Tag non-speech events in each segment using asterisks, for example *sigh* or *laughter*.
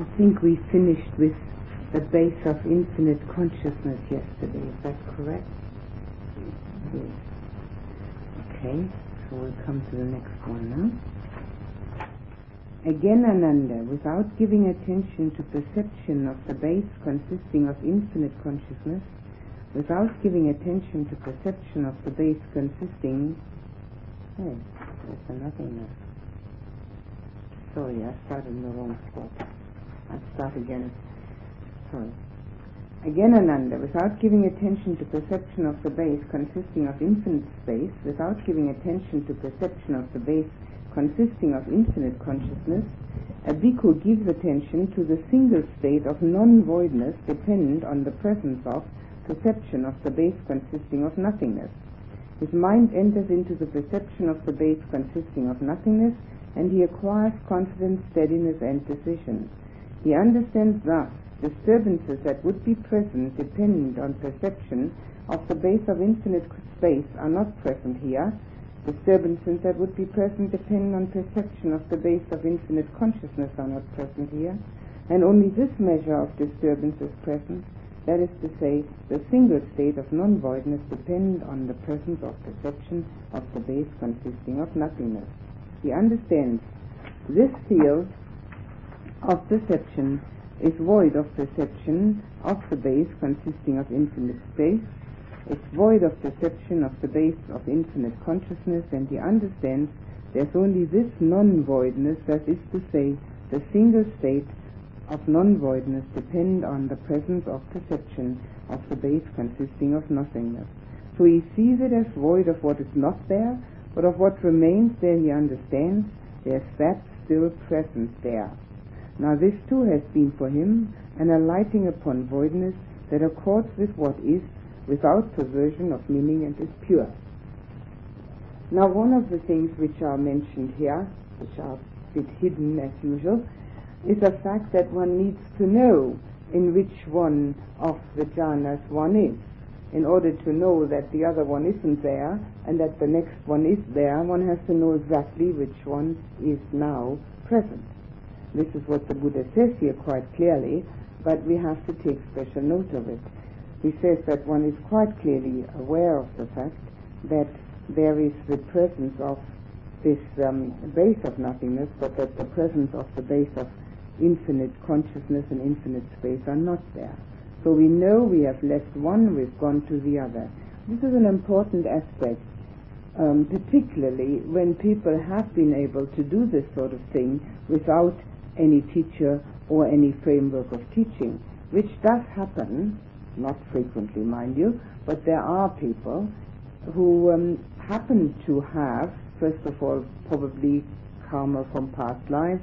I think we finished with the base of infinite consciousness yesterday. Is that correct? Yes. Okay, so we'll come to the next one now. Again, Ananda, without giving attention to perception of the base consisting of infinite consciousness, without giving attention to perception of the base consisting. Hey, there's a nothingness. Sorry, I started in the wrong spot. I'll start again. Sorry. Again, Ananda, without giving attention to perception of the base consisting of infinite space, without giving attention to perception of the base consisting of infinite consciousness, a bhikkhu gives attention to the single state of non-voidness dependent on the presence of perception of the base consisting of nothingness. His mind enters into the perception of the base consisting of nothingness, and he acquires confidence, steadiness, and decision. He understands thus disturbances that would be present depend on perception of the base of infinite space are not present here. Disturbances that would be present depend on perception of the base of infinite consciousness are not present here. And only this measure of disturbance is present. That is to say, the single state of non-voidness depends on the presence of perception of the base consisting of nothingness. He understands this field of perception is void of perception of the base consisting of infinite space. It's void of perception of the base of infinite consciousness, and he understands there's only this non-voidness, that is to say, the single state of non-voidness depend on the presence of perception of the base consisting of nothingness. So he sees it as void of what is not there, but of what remains there he understands there's that still present there. Now this too has been for him an alighting upon voidness that accords with what is without perversion of meaning and is pure. Now one of the things which are mentioned here, which are a bit hidden as usual, is the fact that one needs to know in which one of the jhanas one is. In order to know that the other one isn't there and that the next one is there, one has to know exactly which one is now present. This is what the Buddha says here quite clearly, but we have to take special note of it. He says that one is quite clearly aware of the fact that there is the presence of this um, base of nothingness, but that the presence of the base of infinite consciousness and infinite space are not there. So we know we have left one, we've gone to the other. This is an important aspect, um, particularly when people have been able to do this sort of thing without any teacher or any framework of teaching, which does happen, not frequently, mind you, but there are people who um, happen to have, first of all, probably karma from past lives,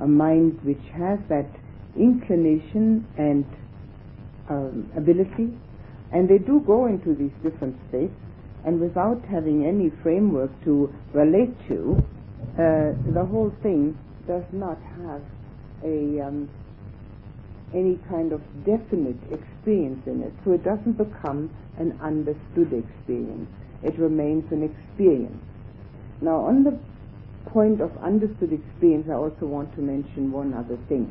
a mind which has that inclination and um, ability, and they do go into these different states, and without having any framework to relate to, uh, the whole thing does not have a um, any kind of definite experience in it, so it doesn't become an understood experience. It remains an experience. Now, on the point of understood experience, I also want to mention one other thing.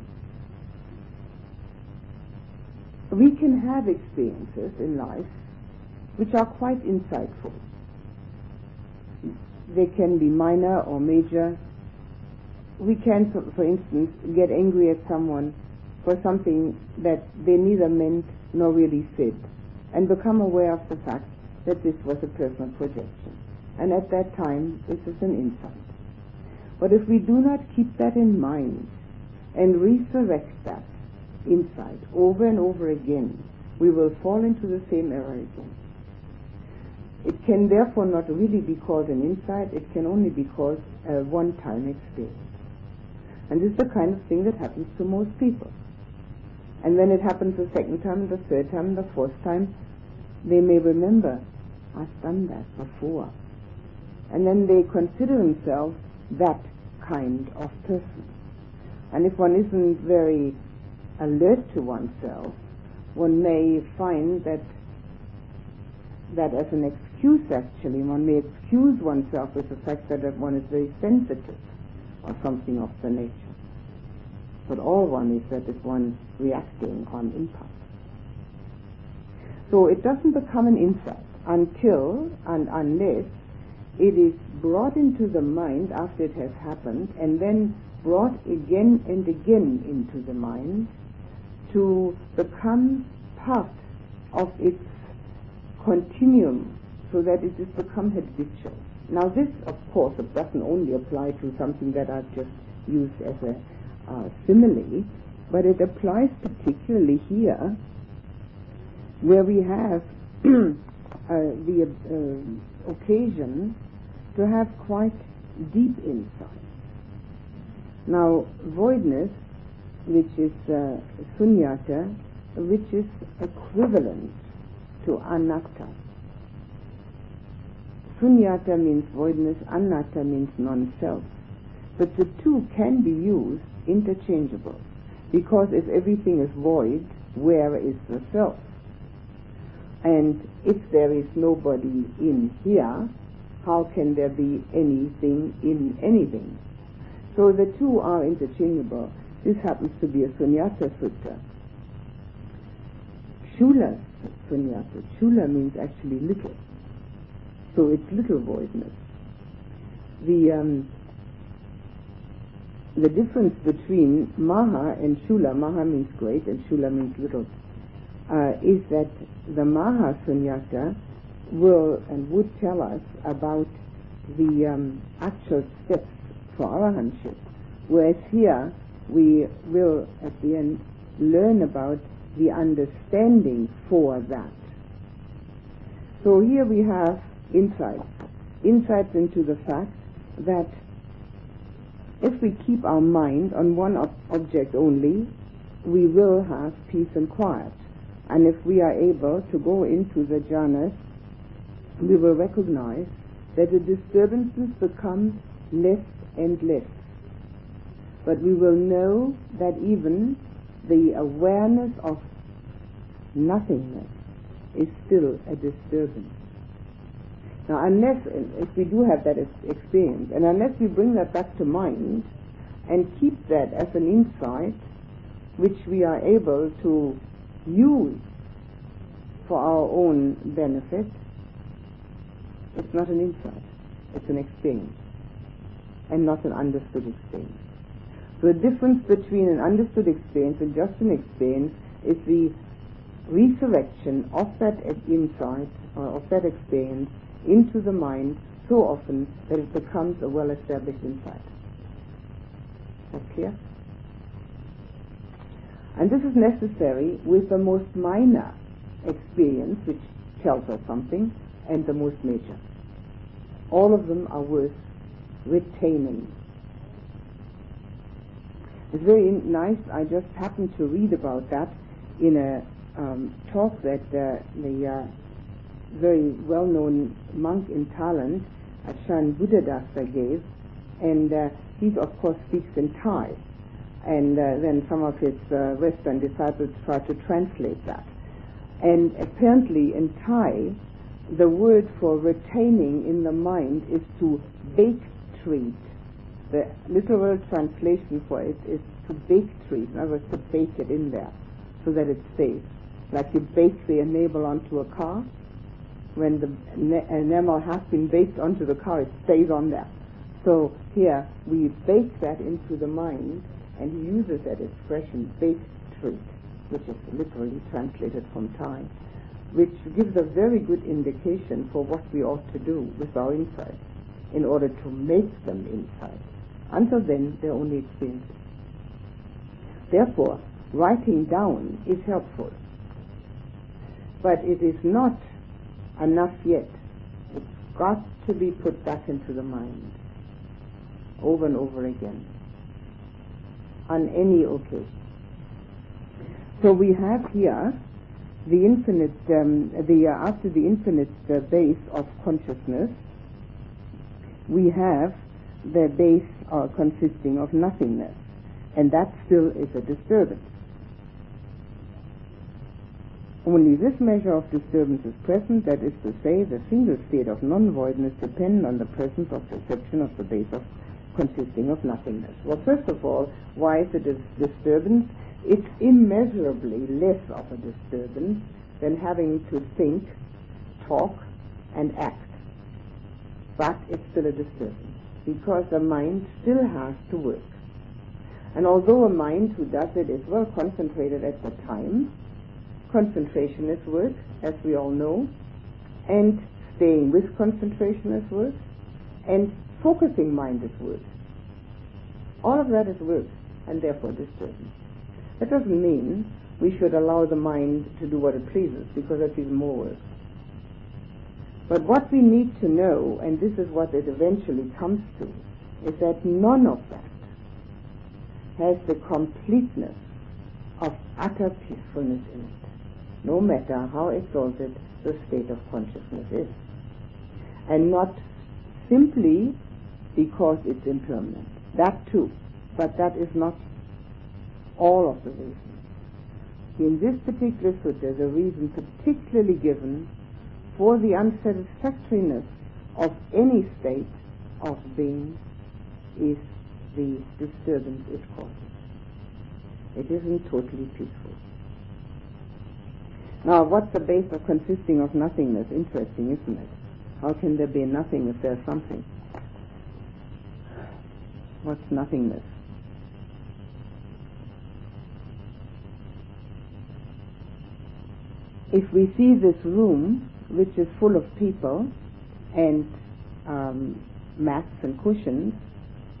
We can have experiences in life which are quite insightful. They can be minor or major, we can, for instance, get angry at someone for something that they neither meant nor really said, and become aware of the fact that this was a personal projection. And at that time, this is an insight. But if we do not keep that in mind and resurrect that insight over and over again, we will fall into the same error again. It can therefore not really be called an insight, it can only be called a one-time experience. And this is the kind of thing that happens to most people. And when it happens the second time, the third time, the fourth time, they may remember, I've done that before. And then they consider themselves that kind of person. And if one isn't very alert to oneself, one may find that that as an excuse actually, one may excuse oneself with the fact that one is very sensitive or something of the nature. but all one is that is one reacting on impulse. So it doesn't become an insight until and unless it is brought into the mind after it has happened and then brought again and again into the mind to become part of its continuum so that it has become habitual. Now this, of course, doesn't only apply to something that I've just used as a uh, simile, but it applies particularly here where we have *clears throat* uh, the uh, occasion to have quite deep insight. Now, voidness, which is uh, sunyata, which is equivalent to anatta. Sunyata means voidness, anatta means non-self. But the two can be used interchangeable, because if everything is void, where is the self? And if there is nobody in here, how can there be anything in anything? So the two are interchangeable. This happens to be a Sunyata Sutta. Cula Sunyata. Cula means actually little. So it's little voidness. The um, the difference between Maha and Cula, Maha means great and Cula means little, uh, is that the Maha Sunyata will and would tell us about the um, actual steps for arahantship, whereas here we will at the end learn about the understanding for that. So here we have insights, insights into the fact that if we keep our mind on one ob- object only, we will have peace and quiet. And if we are able to go into the jhanas, we will recognize that the disturbances become less and less. But we will know that even the awareness of nothingness is still a disturbance. Now, unless, if we do have that experience, and unless we bring that back to mind and keep that as an insight which we are able to use for our own benefit, it's not an insight, it's an experience, and not an understood experience. The difference between an understood experience and just an experience is the resurrection of that uh, insight or of that experience into the mind so often that it becomes a well-established insight. That clear? And this is necessary with the most minor experience, which tells us something, and the most major. All of them are worth retaining. It's very nice. I just happened to read about that in a um, talk that uh, the uh, very well-known monk in Thailand, Ajahn Buddhadasa, gave, and uh, he of course speaks in Thai, and uh, then some of his uh, Western disciples try to translate that. And apparently in Thai, the word for retaining in the mind is to bake treat. The literal translation for it is to bake treat, in other words, to bake it in there so that it stays. Like you bake the enamel onto a car, when the enamel uh, has been baked onto the car, it stays on there. So here we bake that into the mind, and he uses that expression, baked treat, which is literally translated from Thai, which gives a very good indication for what we ought to do with our insights in order to make them insights. Until then, they're only experiences. Therefore, writing down is helpful. But it is not enough yet. It's got to be put back into the mind over and over again on any occasion. So we have here the infinite, um, the uh, after the infinite uh, base of consciousness, we have the base uh, consisting of nothingness, and that still is a disturbance. Only this measure of disturbance is present, that is to say, the single state of non-voidness depends on the presence of perception of the base of consisting of nothingness? Well, first of all, why is it a disturbance? It's immeasurably less of a disturbance than having to think, talk, and act. But it's still a disturbance because the mind still has to work. And although a mind who does it is well concentrated at the time, concentration is work, as we all know, and staying with concentration is work, and focusing mind is work. All of that is work, and therefore disturbance. That doesn't mean we should allow the mind to do what it pleases, because that's more work. But what we need to know, and this is what it eventually comes to, is that none of that has the completeness of utter peacefulness in it, no matter how exalted the state of consciousness is. And not simply because it's impermanent. That too. But that is not all of the reasons. In this particular sutta, the reason particularly given for the unsatisfactoriness of any state of being is the disturbance it causes. It isn't totally peaceful. Now, what's the base of consisting of nothingness? Interesting, isn't it? How can there be nothing if there's something? What's nothingness? If we see this room, which is full of people and um, mats and cushions,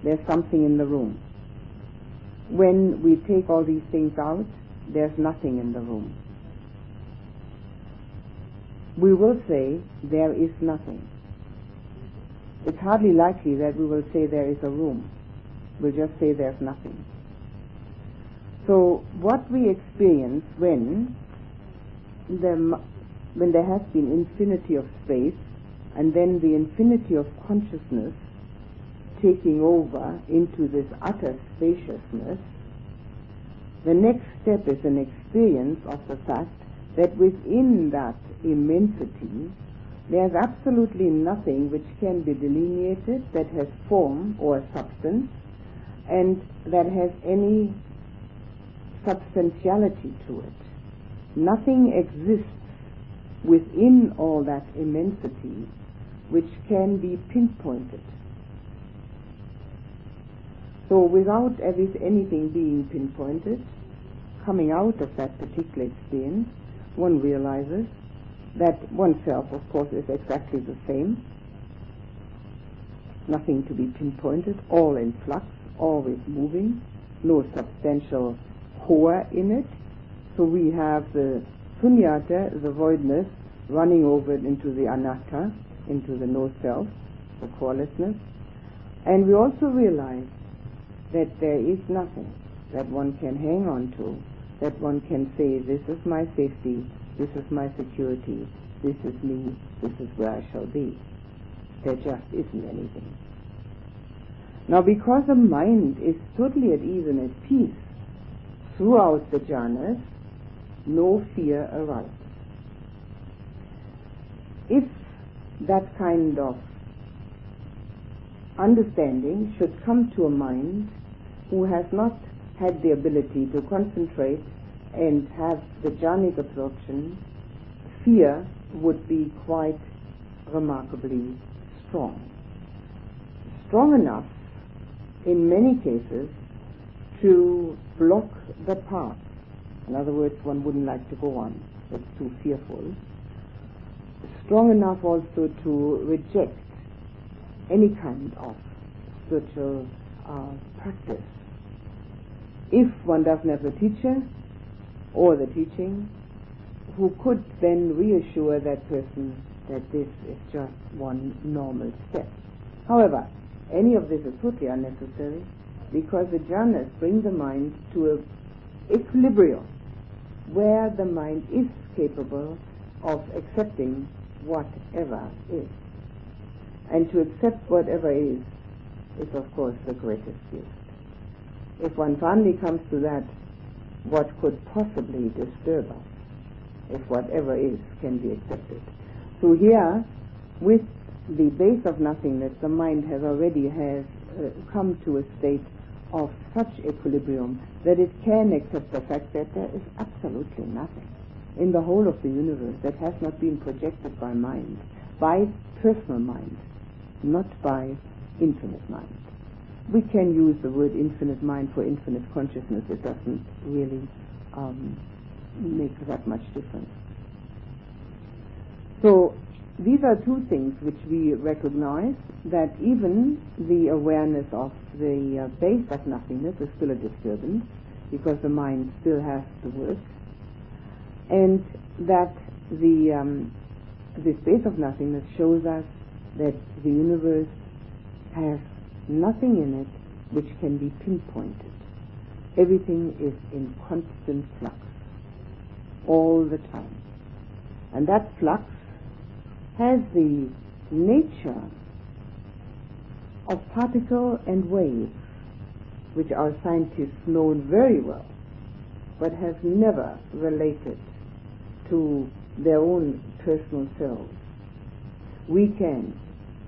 there's something in the room. When we take all these things out, there's nothing in the room. We will say there is nothing. It's hardly likely that we will say there is a room. We'll just say there's nothing. So what we experience when the, when there has been infinity of space and then the infinity of consciousness taking over into this utter spaciousness, the next step is an experience of the fact that within that immensity there's absolutely nothing which can be delineated that has form or substance and that has any substantiality to it. Nothing exists within all that immensity which can be pinpointed. So without anything being pinpointed, coming out of that particular experience, one realizes that oneself, of course, is exactly the same. Nothing to be pinpointed, all in flux, always moving, no substantial core in it. So we have the sunyata, the voidness, running over into the anatta, into the no self, the corelessness. And we also realize that there is nothing that one can hang on to, that one can say, this is my safety, this is my security, this is me, this is where I shall be. There just isn't anything. Now because the mind is totally at ease and at peace throughout the jhanas, no fear arises. If that kind of understanding should come to a mind who has not had the ability to concentrate and have the jhanic absorption, fear would be quite remarkably strong. Strong enough, in many cases, to block the path. In other words, one wouldn't like to go on. It's too fearful. Strong enough also to reject any kind of spiritual uh, practice if one doesn't have a teacher or the teaching, who could then reassure that person that this is just one normal step. However, any of this is totally unnecessary because the jhanas bring the mind to an equilibrium where the mind is capable of accepting whatever is. And to accept whatever is, is of course the greatest gift if one finally comes to that, what could possibly disturb us if whatever is can be accepted? So here, with the base of nothingness, the mind has already has uh, come to a state of such equilibrium that it can accept the fact that there is absolutely nothing in the whole of the universe that has not been projected by mind, by personal mind, not by infinite mind. We can use the word infinite mind for infinite consciousness. It doesn't really um, make that much difference. So these are two things which we recognize that even the awareness of the uh, base of nothingness is still a disturbance because the mind still has to work and that the um, this base of nothingness shows us that the universe has nothing in it which can be pinpointed. Everything is in constant flux all the time. And that flux has the nature of particle and wave, which our scientists know very well, but have never related to their own personal selves. We can.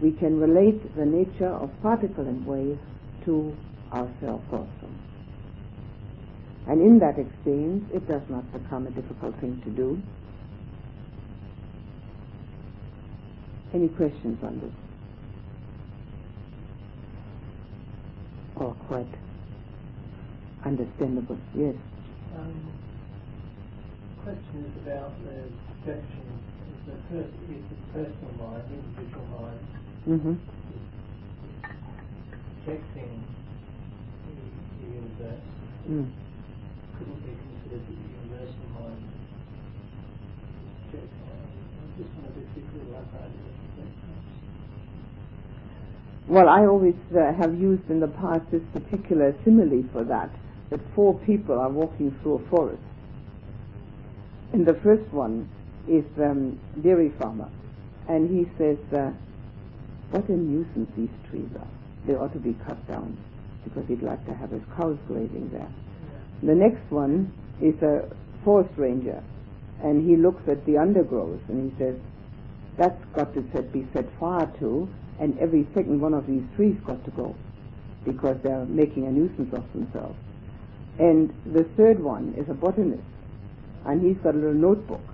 We can relate the nature of particle and wave to ourselves also. And in that experience, it does not become a difficult thing to do. Any questions on this? Or quite understandable? Yes. Um, question is about the perception. Is the, pers- is the personal mind, individual mind, Mm-hmm. projecting the, universe? Mm. Couldn't be considered the universal mind. I just wondered if you could elaborate. Well, I always uh, have used in the past this particular simile for that, that four people are walking through a forest. And the first one is um, dairy farmer, and he says, uh, what a nuisance these trees are. They ought to be cut down, because he'd like to have his cows grazing there. The next one is a forest ranger, and he looks at the undergrowth, and he says, that's got to set, be set fire to, and every second one of these trees got to go because they're making a nuisance of themselves. And the third one is a botanist, and he's got a little notebook,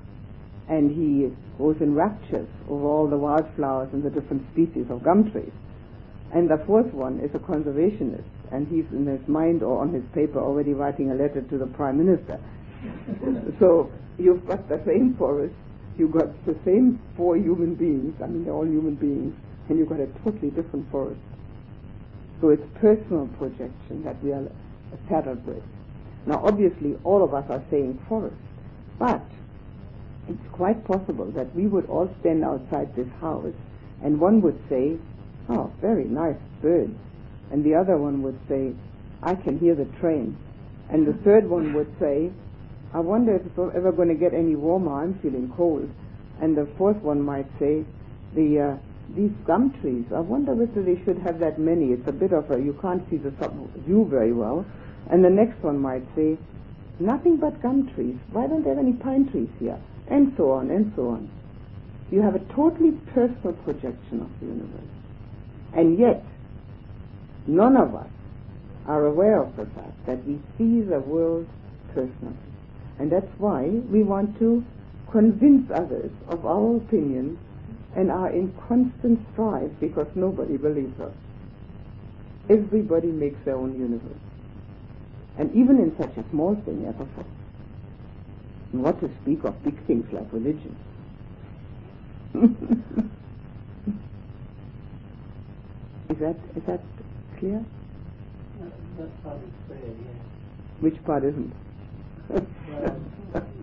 and he goes in raptures over all the wildflowers and the different species of gum trees. And the fourth one is a conservationist, and he's in his mind or on his paper already writing a letter to the prime minister. so you've got the same forest, you've got the same four human beings, I mean they're all human beings, and you've got a totally different forest. So it's personal projection that we are saddled with. Now obviously all of us are saying forest, but it's quite possible that we would all stand outside this house and one would say, oh, very nice birds. And the other one would say, I can hear the train. And the third one would say, I wonder if it's ever going to get any warmer. I'm feeling cold. And the fourth one might say, the uh, these gum trees. I wonder whether they should have that many. It's a bit of a you can't see the view very well. And the next one might say, nothing but gum trees. Why don't they have any pine trees here? And so on and so on. You have a totally personal projection of the universe. And yet, none of us are aware of the fact that we see the world personally. And that's why we want to convince others of our opinions and are in constant strife because nobody believes us. Everybody makes their own universe. And even in such a small thing as a thought. And what to speak of big things like religion. *laughs* is that is that clear? That, that part is clear, yes. Which part isn't? Well,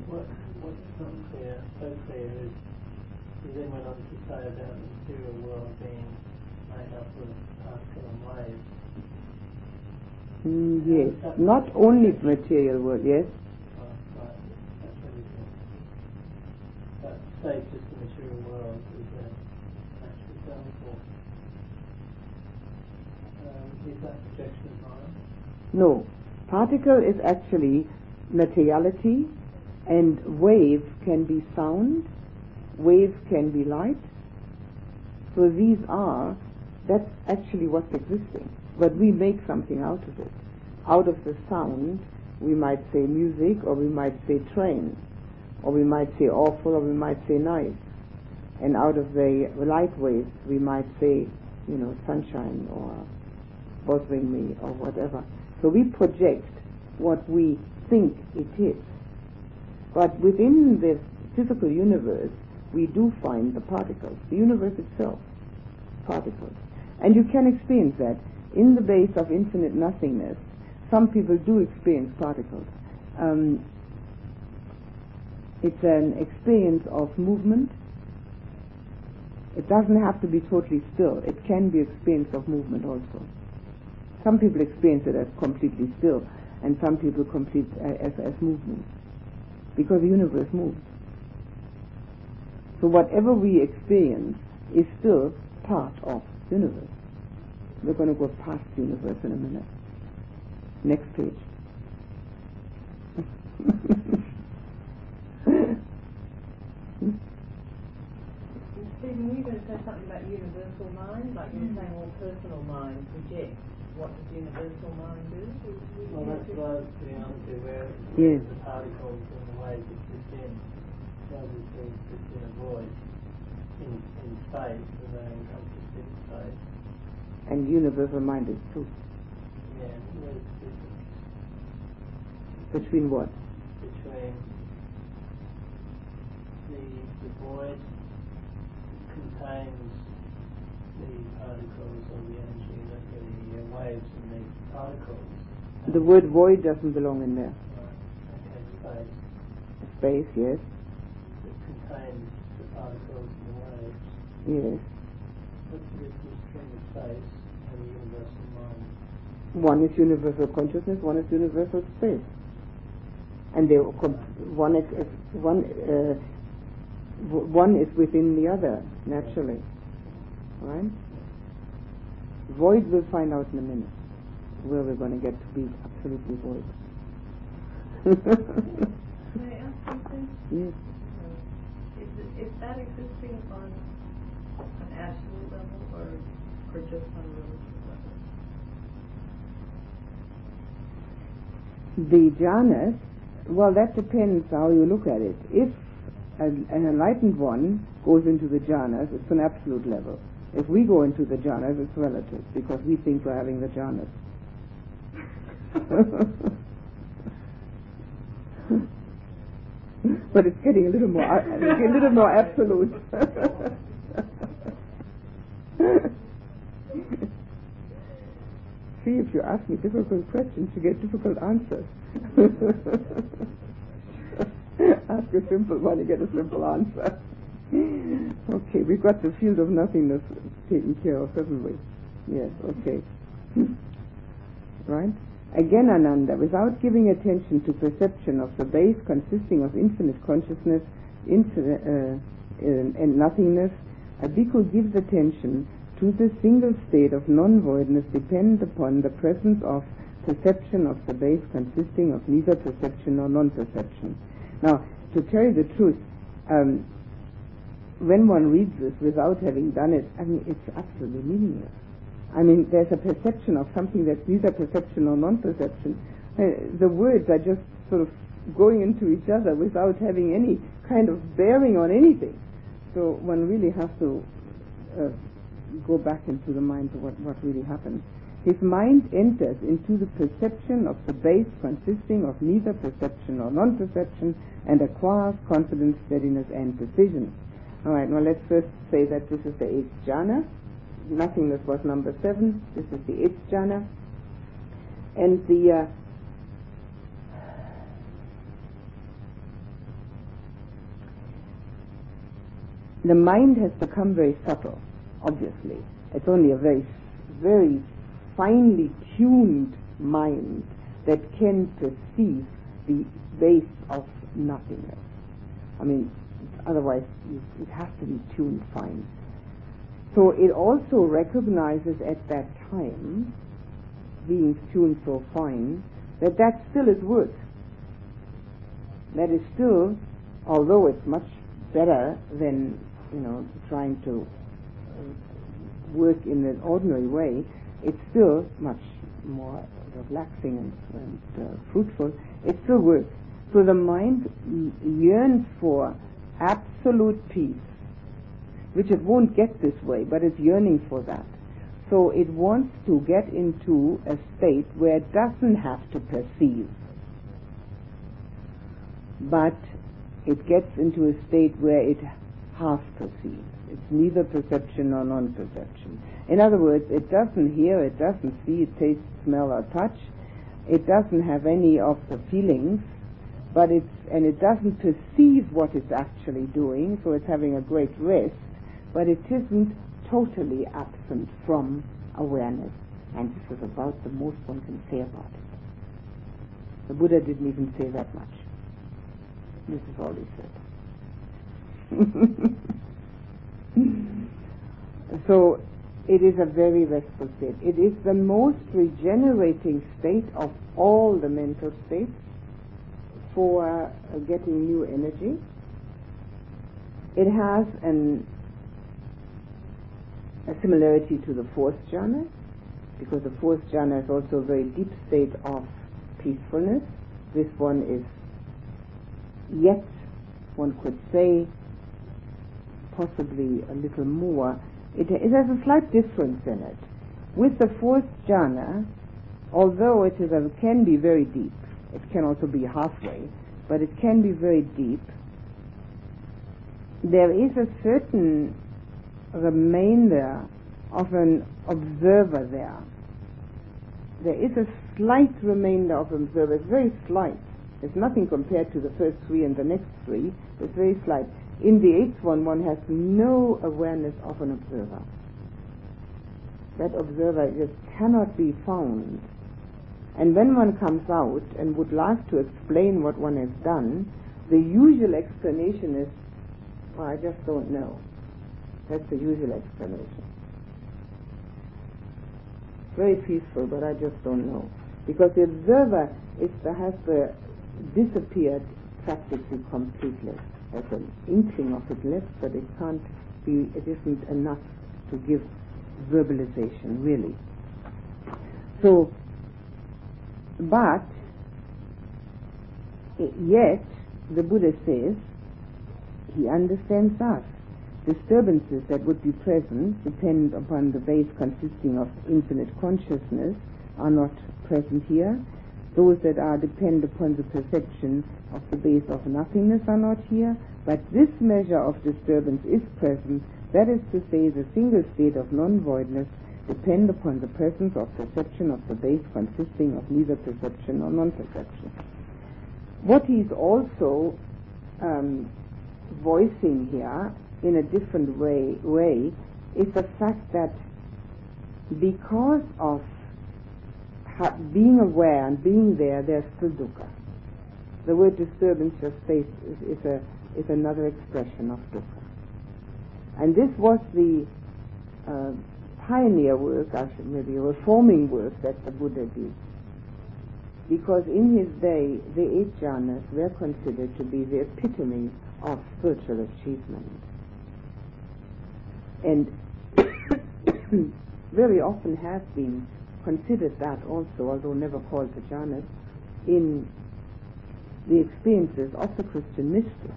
what, what's not clear, so clear is he then went on to say about the material world being made up of particle and wave. Mm, yes. Not only material world, yes. Oh, right, that's everything. Say the material world is a natural example. Um, is that projection? No. Particle is actually materiality and wave can be sound, wave can be light. So these are, that's actually what's existing. but we make something out of it. Out of the sound, we might say music, or we might say train, or we might say awful, or we might say nice. And out of the light waves, we might say, you know, sunshine, or bothering me, or whatever. So we project what we think it is. But within this physical universe, we do find the particles, the universe itself, particles. And you can experience that. In the base of infinite nothingness, some people do experience particles. Um, it's an experience of movement. It doesn't have to be totally still. It can be experience of movement also. Some people experience it as completely still, and some people complete uh, as, as movement, because the universe moves. So whatever we experience is still part of the universe. We're going to go past the universe in a minute. Next page. *laughs* Stephen, were you going to say something about universal mind? Like you were hmm. saying all personal mind projects. What does universal mind do? Well, that's what I was getting on to, where Yes. the particles and the waves exist in, does it exist in a void, in, in space, and they encompass in space. and universal mind is too. Yeah, where's the difference Between what? between the, the void contains the particles or the energy, the, the uh, waves and the particles. The word void doesn't belong in there. Right, okay, space. Space, yes, that contains the particles and the waves. yes. What's the difference between the space and the universal mind? One is universal consciousness, one is universal space. And they one one uh, w- one is within the other naturally, right? Void we'll find out in a minute where we're going to get to be absolutely void. May I ask something? yes. Is, it, is that existing on an absolute level or, or just on a relative level? The jhanas, well, that depends how you look at it. If an, enlightened one goes into the jhanas, it's an absolute level. If we go into the jhanas, it's relative because we think we're having the jhanas. *laughs* but it's getting a little more, uh, a little more absolute. *laughs* See, if you ask me difficult questions, you get difficult answers. *laughs* ask a simple one, you get a simple answer. *laughs* okay, we've got the field of nothingness taken care of, haven't we? Yes, okay. *laughs* right? Again, Ananda, without giving attention to perception of the base consisting of infinite consciousness infinite, uh, uh, and nothingness, a bhikkhu gives attention to the single state of non-voidness dependent upon the presence of perception of the base consisting of neither perception nor non-perception. Now, to tell you the truth, um, when one reads this without having done it, I mean, it's absolutely meaningless. I mean, there's a perception of something that's neither perception nor non-perception. Uh, the words are just sort of going into each other without having any kind of bearing on anything. So one really has to uh, go back into the mind of what, what really happens. His mind enters into the perception of the base consisting of neither perception nor non-perception and acquires confidence, steadiness, and precision. All right, now let's first say that this is the eighth jhana. Nothingness was number seven. This is the eighth jhana. And the uh, the mind has become very subtle, obviously. It's only a very, very finely tuned mind that can perceive the base of nothingness. I mean, otherwise it has to be tuned fine. So it also recognizes at that time, being tuned so fine, that that still is work. That is still, although it's much better than, you know, trying to work in an ordinary way, it's still much more relaxing and, and uh, fruitful. It still works. So the mind yearns for absolute peace, which it won't get this way, but it's yearning for that. So it wants to get into a state where it doesn't have to perceive, but it gets into a state where it half perceives. It's neither perception nor non-perception. In other words, it doesn't hear, it doesn't see, it taste, smell, or touch. It doesn't have any of the feelings, but it's and it doesn't perceive what it's actually doing, so it's having a great rest, but it isn't totally absent from awareness. And this is about the most one can say about it. The Buddha didn't even say that much. This is all he said. *laughs* so it is a very restful state. It is the most regenerating state of all the mental states for uh, getting new energy. It has an, a similarity to the fourth jhana, because the fourth jhana is also a very deep state of peacefulness. This one is yet, one could say, possibly a little more. It, it has a slight difference in it. With the fourth jhana, although it is a, can be very deep, it can also be halfway, but it can be very deep. There is a certain remainder of an observer there. There is a slight remainder of observer. It's very slight. It's nothing compared to the first three and the next three. It's very slight. In the eighth one, one has no awareness of an observer. That observer just cannot be found. And when one comes out and would like to explain what one has done, the usual explanation is, well, I just don't know. That's the usual explanation. Very peaceful, but I just don't know. Because the observer is has the disappeared practically completely. An inkling of it left, but it can't be, it isn't enough to give verbalization, really. So, but, eh, yet, the Buddha says, he understands us. Disturbances that would be present depend upon the base consisting of infinite consciousness are not present here. Those that are depend upon the perception of the base of nothingness are not here, but this measure of disturbance is present. That is to say, the single state of non-voidness depend upon the presence of perception of the base consisting of neither perception nor non-perception. What he's also um, voicing here in a different way, way is the fact that because of ha- being aware and being there, there's still dukkha. The word disturbance just states is, is, a, is another expression of dukkha. And this was the uh, pioneer work, maybe a reforming work that the Buddha did. Because in his day, the eight jhanas were considered to be the epitome of spiritual achievement. And *coughs* *coughs* very often have been considered that also, although never called the jhanas, in the experiences of the Christian mystics.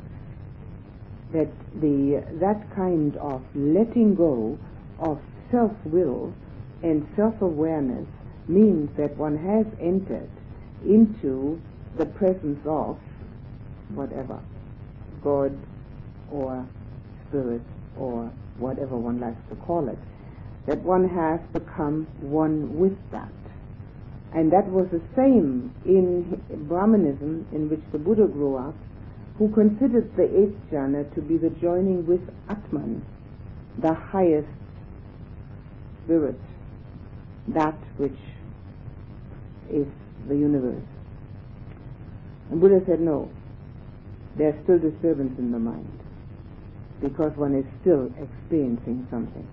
That the that kind of letting go of self-will and self-awareness means that one has entered into the presence of whatever, God or spirit or whatever one likes to call it, that one has become one with that. And that was the same in Brahmanism in which the Buddha grew up, who considered the eighth jhana to be the joining with Atman, the highest spirit, that which is the universe. And Buddha said, no, there's still disturbance in the mind because one is still experiencing something.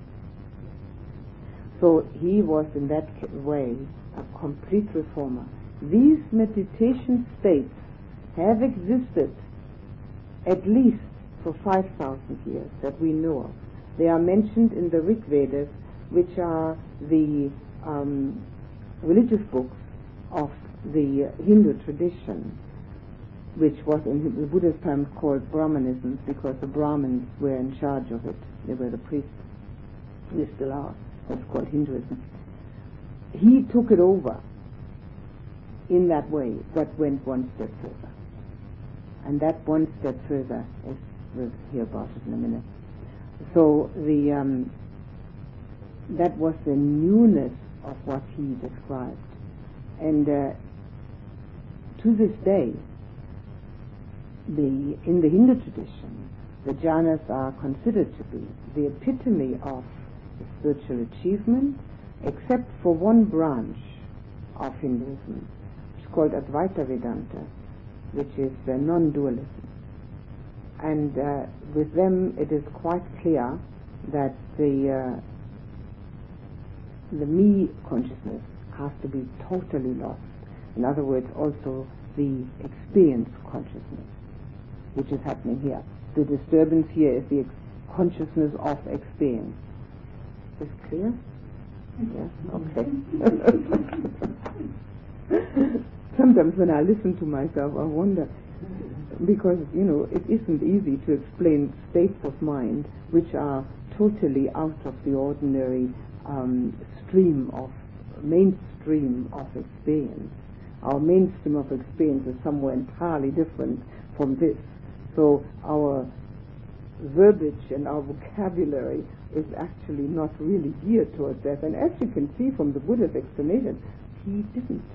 So he was in that way a complete reformer. These meditation states have existed at least for 5,000 years that we know of. They are mentioned in the Rig Vedas, which are the um, religious books of the Hindu tradition, which was in the Buddha's time called Brahmanism because the Brahmins were in charge of it. They were the priests. They still are. That's called Hinduism. He took it over in that way, but went one step further. And that one step further is, we'll hear about it in a minute. So the um, that was the newness of what he described. And uh, to this day, the, in the Hindu tradition, the jhanas are considered to be the epitome of spiritual achievement, except for one branch of Hinduism, which is called Advaita Vedanta, which is uh, non-dualism. And uh, with them, it is quite clear that the uh, the me consciousness has to be totally lost. In other words, also the experience consciousness, which is happening here. The disturbance here is the consciousness of experience. Is this clear? Yes? Okay. *laughs* Sometimes when I listen to myself, I wonder, because, you know, it isn't easy to explain states of mind which are totally out of the ordinary um, stream of mainstream of experience. Our mainstream of experience is somewhere entirely different from this. So our verbiage and our vocabulary is actually not really geared towards that. And as you can see from the Buddha's explanation, he didn't.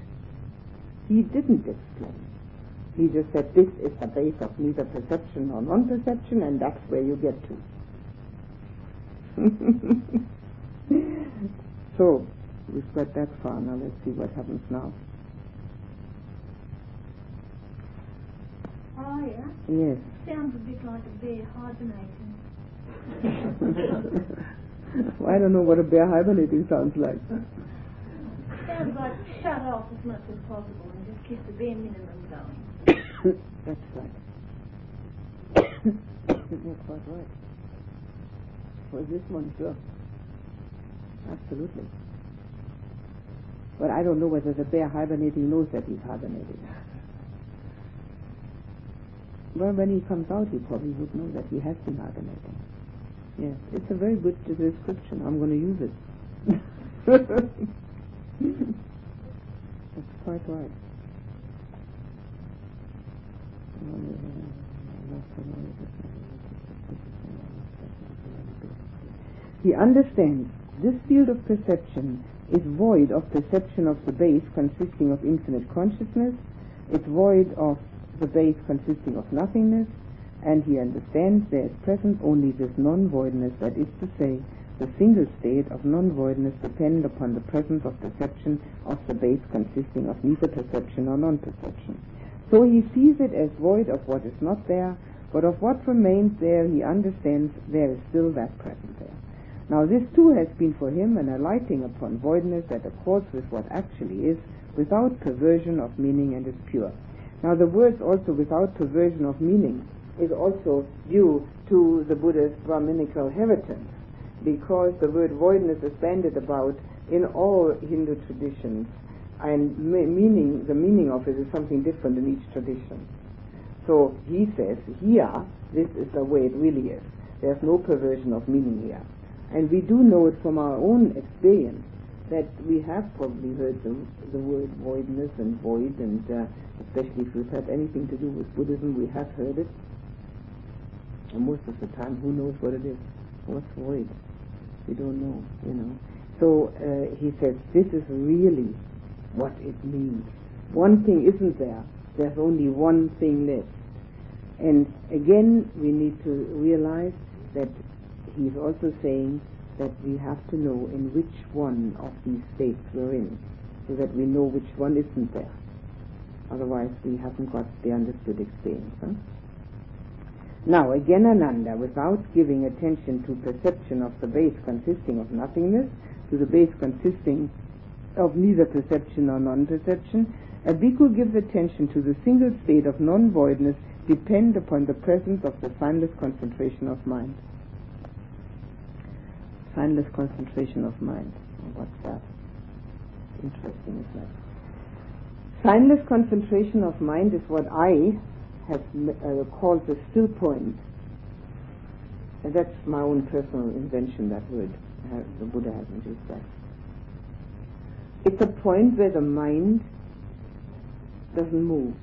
He didn't explain. He just said this is the base of neither perception nor non-perception, and that's where you get to. *laughs* so we've got that far. Now let's see what happens now. Oh, yeah? Yes. Sounds a bit like a bear hibernating. well, *laughs* I don't know what a bear hibernating sounds like. Sounds like shut off as much as possible and just keep the bare minimum going. *coughs* That's right. *coughs* That's quite right. For this one, sure. Absolutely. But I don't know whether the bear hibernating knows that he's hibernating. Well, when he comes out, he probably would know that he has been hibernating. Yes, it's a very good description. I'm going to use it. *laughs* That's quite right. He understands this field of perception is void of perception of the base consisting of infinite consciousness, it's void of the base consisting of nothingness, and he understands there is present only this non-voidness, that is to say, the single state of non-voidness dependent upon the presence of perception of the base consisting of neither perception nor non-perception. So he sees it as void of what is not there, but of what remains there he understands there is still that present there. Now this too has been for him an alighting upon voidness that accords with what actually is, without perversion of meaning and is pure. Now the words also without perversion of meaning is also due to the Buddha's Brahminical heritage, because the word voidness is bandied about in all Hindu traditions, and meaning the meaning of it is something different in each tradition. So he says here, this is the way it really is. There's no perversion of meaning here. And we do know it from our own experience that we have probably heard the, the word voidness and void, and uh, especially if we've had anything to do with Buddhism, we have heard it. And most of the time, who knows what it is? What's void? We don't know, you know. So uh, he says, this is really what it means. One thing isn't there. There's only one thing left. And again, we need to realize that he's also saying that we have to know in which one of these states we're in, so that we know which one isn't there. Otherwise, we haven't got the understood experience. Huh? Now, again, Ananda, without giving attention to perception of the base consisting of nothingness, to the base consisting of neither perception nor non-perception, a bhikkhu gives attention to the single state of non-voidness depend upon the presence of the signless concentration of mind. Signless concentration of mind. What's that? interesting is that? Signless concentration of mind is what I have uh, called the still point. And that's my own personal invention, that word. Uh, the Buddha hasn't used that. It's a point where the mind doesn't move.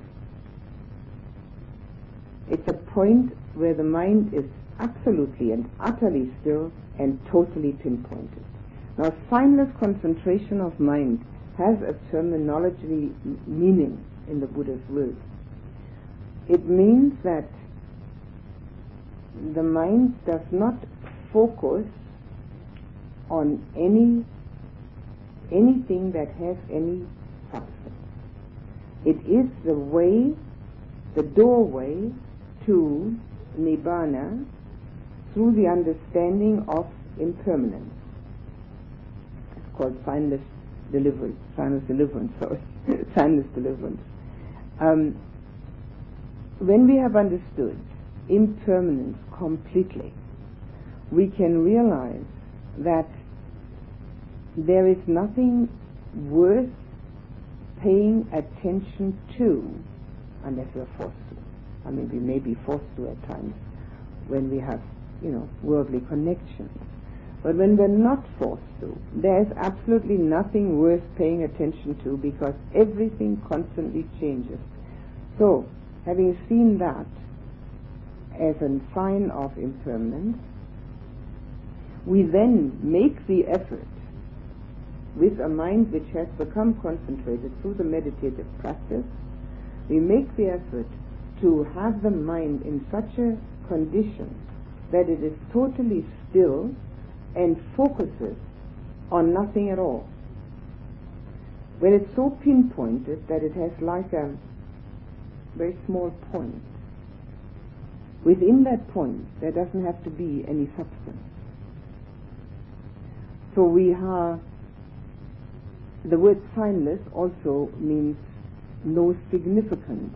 It's a point where the mind is absolutely and utterly still and totally pinpointed. Now, signless concentration of mind has a terminology meaning in the Buddha's words. It means that the mind does not focus on any anything that has any substance. It is the way, the doorway to nibbana through the understanding of impermanence. It's called signless deliverance, signless *laughs* deliverance, sorry, signless deliverance. Um, when we have understood impermanence completely, we can realize that there is nothing worth paying attention to unless we're forced to. I mean, we may be forced to at times when we have, you know, worldly connections. But when we're not forced to, there's absolutely nothing worth paying attention to because everything constantly changes. So, having seen that as a sign of impermanence, we then make the effort with a mind which has become concentrated through the meditative practice, we make the effort to have the mind in such a condition that it is totally still and focuses on nothing at all. When it's so pinpointed that it has like a very small point, within that point there doesn't have to be any substance. So we have the word signless also means no significance.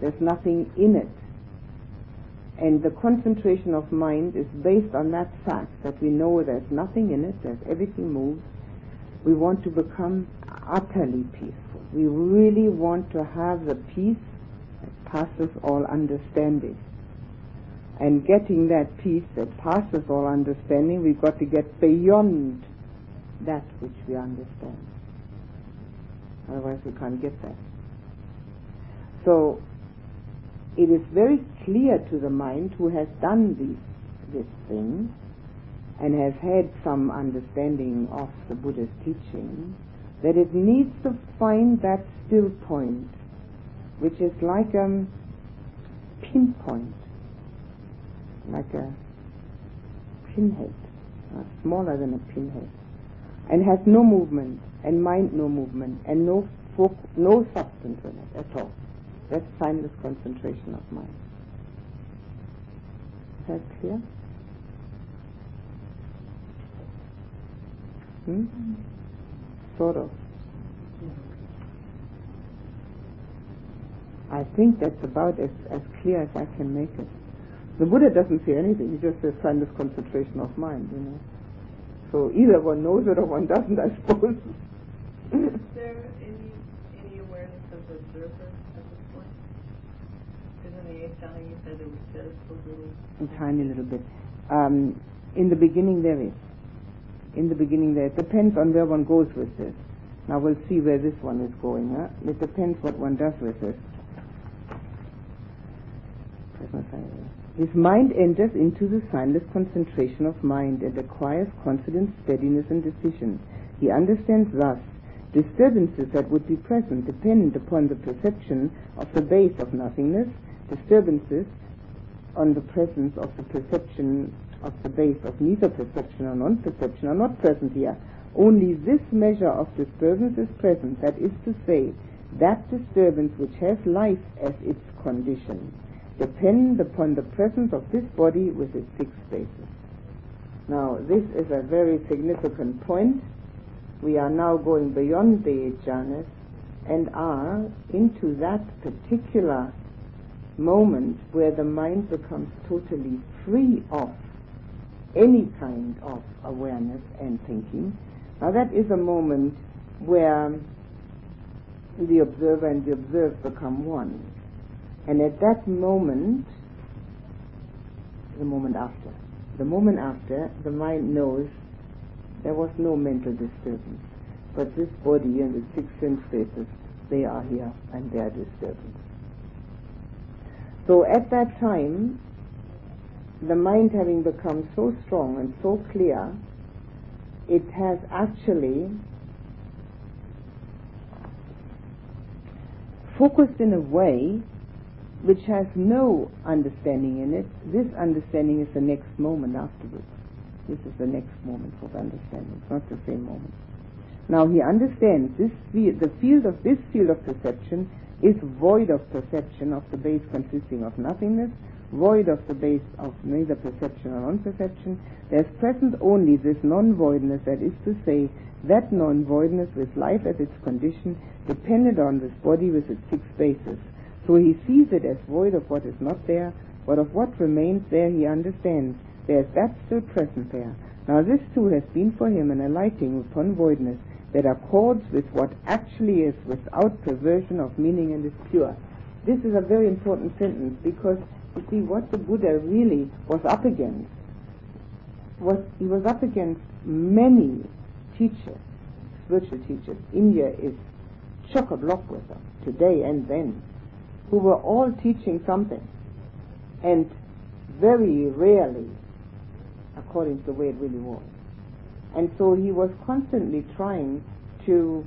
There's nothing in it. And the concentration of mind is based on that fact that we know there's nothing in it, there's everything moves. We want to become utterly peaceful. We really want to have the peace that passes all understanding. And getting that peace that passes all understanding, we've got to get beyond that which we understand. Otherwise we can't get that. So it is very clear to the mind who has done these, this thing and has had some understanding of the Buddha's teaching that it needs to find that still point which is like a pinpoint, like a pinhead, uh, smaller than a pinhead, and has no movement and mind no movement, and no no substance in it at all. That's signless concentration of mind. Is that clear? Hmm? Sort of. I think that's about as, as clear as I can make it. The Buddha doesn't say anything, he just says signless concentration of mind, you know. So either one knows it or one *laughs* doesn't, I suppose. Is there any any awareness of the observer at this point? Because in the eighth jhana you said it was just a tiny little bit. Um, in the beginning there is. In the beginning there. It depends on where one goes with this. Now we'll see where this one is going. Huh? It depends what one does with it. His mind enters into the signless concentration of mind and acquires confidence, steadiness, and decision. He understands thus Disturbances that would be present depend upon the perception of the base of nothingness. Disturbances on the presence of the perception of the base of neither perception or non-perception are not present here. Only this measure of disturbance is present, that is to say, that disturbance which has life as its condition depend upon the presence of this body with its six bases. Now, this is a very significant point we are now going beyond the jhanas and are into that particular moment where the mind becomes totally free of any kind of awareness and thinking. Now that is a moment where the observer and the observed become one. And at that moment, the moment after, the moment after, the mind knows there was no mental disturbance. But this body and the six sense they are here and they are disturbing. So at that time, the mind having become so strong and so clear, it has actually focused in a way which has no understanding in it. This understanding is the next moment afterwards. This is the next moment of understanding. It's not the same moment. Now he understands this the field of this field of perception is void of perception of the base consisting of nothingness, void of the base of neither perception or non-perception. There's present only this non-voidness, that is to say, that non-voidness with life as its condition, dependent on this body with its six bases. So he sees it as void of what is not there, but of what remains there he understands. There's that still present there. Now this too has been for him an alighting upon voidness that accords with what actually is without perversion of meaning and is pure. This is a very important sentence because you see what the Buddha really was up against was he was up against many teachers, spiritual teachers. India is chock a block with them today and then, who were all teaching something, and very rarely according to the way it really was. And so he was constantly trying to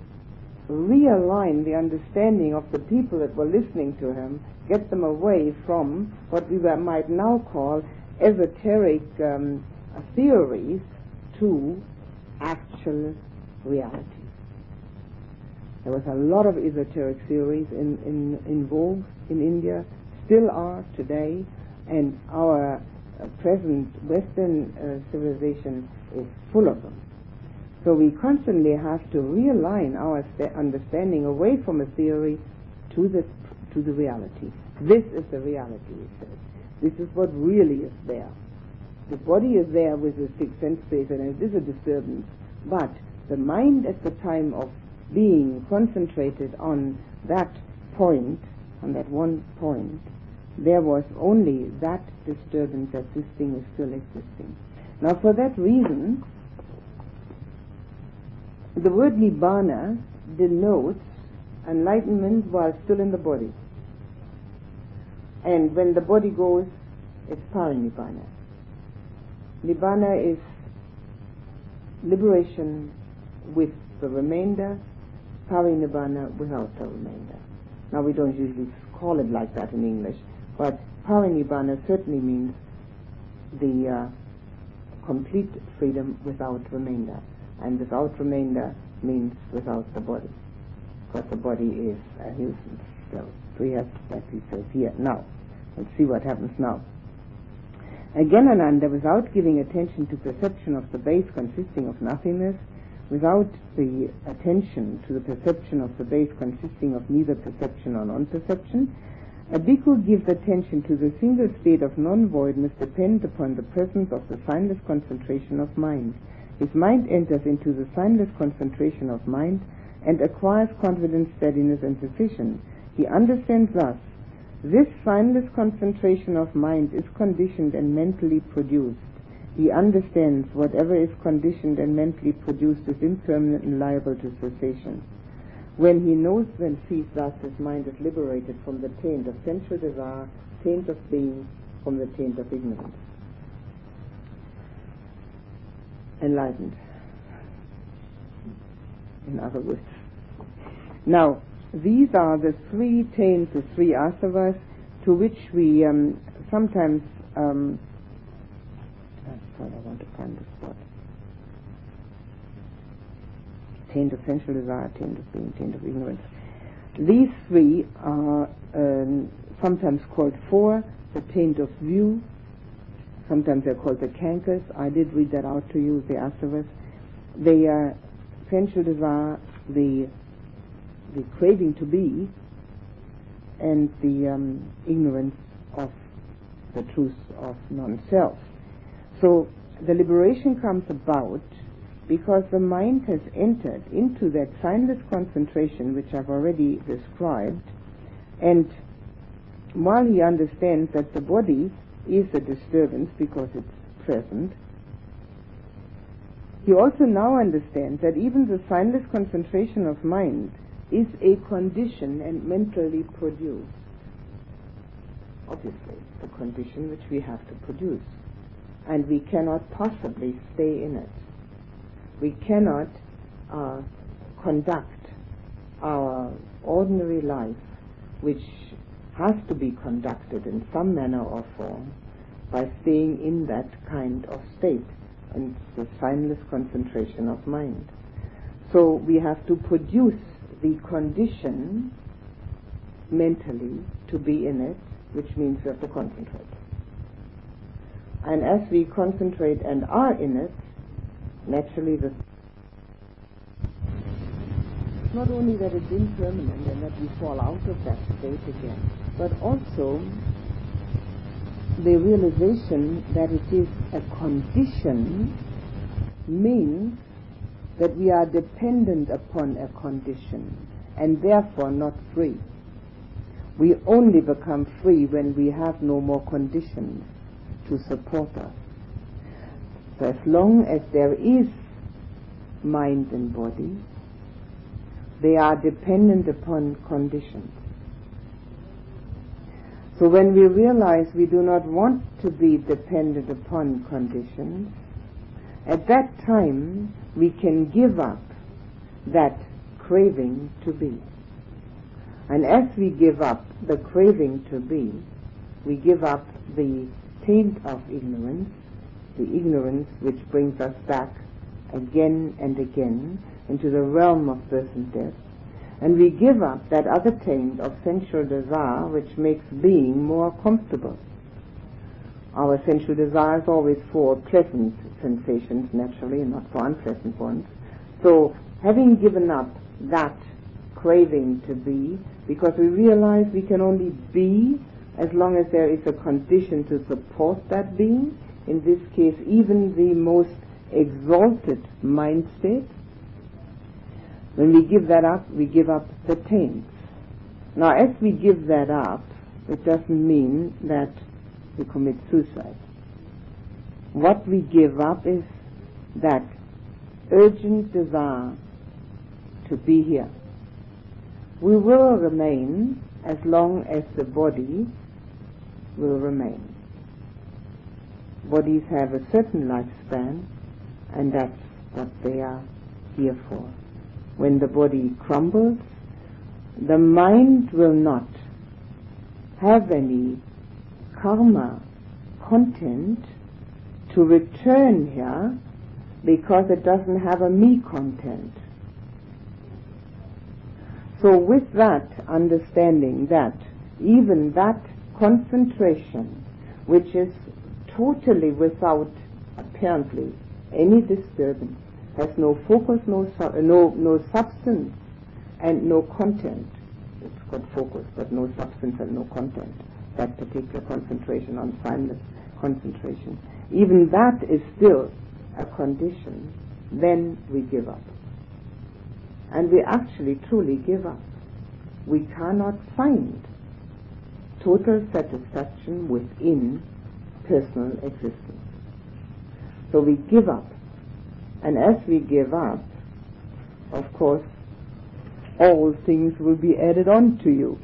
realign the understanding of the people that were listening to him, get them away from what we might now call esoteric um, theories to actual reality. There was a lot of esoteric theories in, in, in vogue in India, still are today, and our uh, present Western uh, civilization is full of them. So we constantly have to realign our understanding away from a theory to the to the reality. This is the reality, he says. This is what really is there. The body is there with the six sense space, and it is a disturbance. But the mind, at the time of being concentrated on that point, on that one point, there was only that disturbance that this thing is still existing. Now, for that reason, the word nibbana denotes enlightenment while still in the body. And when the body goes, it's parinibbana. Nibbana is liberation with the remainder, parinibbana without the remainder. Now we don't usually call it like that in English, but parinibbana certainly means the uh, complete freedom without remainder. And without remainder means without the body. Because the body is a nuisance still. So we have, like he says here, now. Let's see what happens now. Again, Ananda, without giving attention to perception of the base consisting of nothingness, without the attention to the perception of the base consisting of neither perception nor non-perception, a bhikkhu gives attention to the single state of non-voidness dependent upon the presence of the signless concentration of mind. His mind enters into the signless concentration of mind and acquires confidence, steadiness, and precision. He understands thus, this signless concentration of mind is conditioned and mentally produced. He understands whatever is conditioned and mentally produced is impermanent and liable to cessation. When he knows and sees thus, his mind is liberated from the taint of sensual desire, taint of being, from the taint of ignorance. Enlightened. In other words. Now, these are the three taints, the three asavas, to which we um, sometimes. Um, sorry, I want to find the spot taint of sensual desire, taint of being, taint of ignorance. These three are um, sometimes called four, the taint of view, sometimes they're called the cankers. I did read that out to you, the asavas. They are sensual desire, the the craving to be, and the um, ignorance of the truth of non-self. So the liberation comes about because the mind has entered into that signless concentration which I've already described, and while he understands that the body is a disturbance because it's present, he also now understands that even the signless concentration of mind is a condition and mentally produced. Obviously, the condition which we have to produce. And we cannot possibly stay in it. We cannot uh, conduct our ordinary life, which has to be conducted in some manner or form, by staying in that kind of state and the signless concentration of mind. So we have to produce the condition mentally to be in it, which means we have to concentrate. And as we concentrate and are in it, naturally the not only that it's impermanent and that we fall out of that state again, but also the realization that it is a condition means that we are dependent upon a condition and therefore not free. We only become free when we have no more conditions to support us. So as long as there is mind and body, they are dependent upon conditions. So when we realize we do not want to be dependent upon conditions, at that time we can give up that craving to be. And as we give up the craving to be, we give up the taint of ignorance, the ignorance which brings us back again and again into the realm of birth and death, and we give up that other taint of sensual desire which makes being more comfortable. Our sensual desire is always for pleasant sensations, naturally, and not for unpleasant ones. So, having given up that craving to be, because we realize we can only be as long as there is a condition to support that being, in this case, even the most exalted mind state, when we give that up, we give up the taints. Now, as we give that up, it doesn't mean that we commit suicide. What we give up is that urgent desire to be here. We will remain as long as the body will remain. Bodies have a certain lifespan, and that's what they are here for when the body crumbles, the mind will not have any karma content to return here because it doesn't have a me content. So with that understanding that even that concentration, which is totally without apparently any disturbance, has no focus, no, uh, no, no substance, and no content. It's got focus, but no substance and no content. That particular concentration on signless concentration. Even that is still a condition. Then we give up. And we actually truly give up. We cannot find total satisfaction within personal existence. So we give up and as we give up, of course, all things will be added on to you.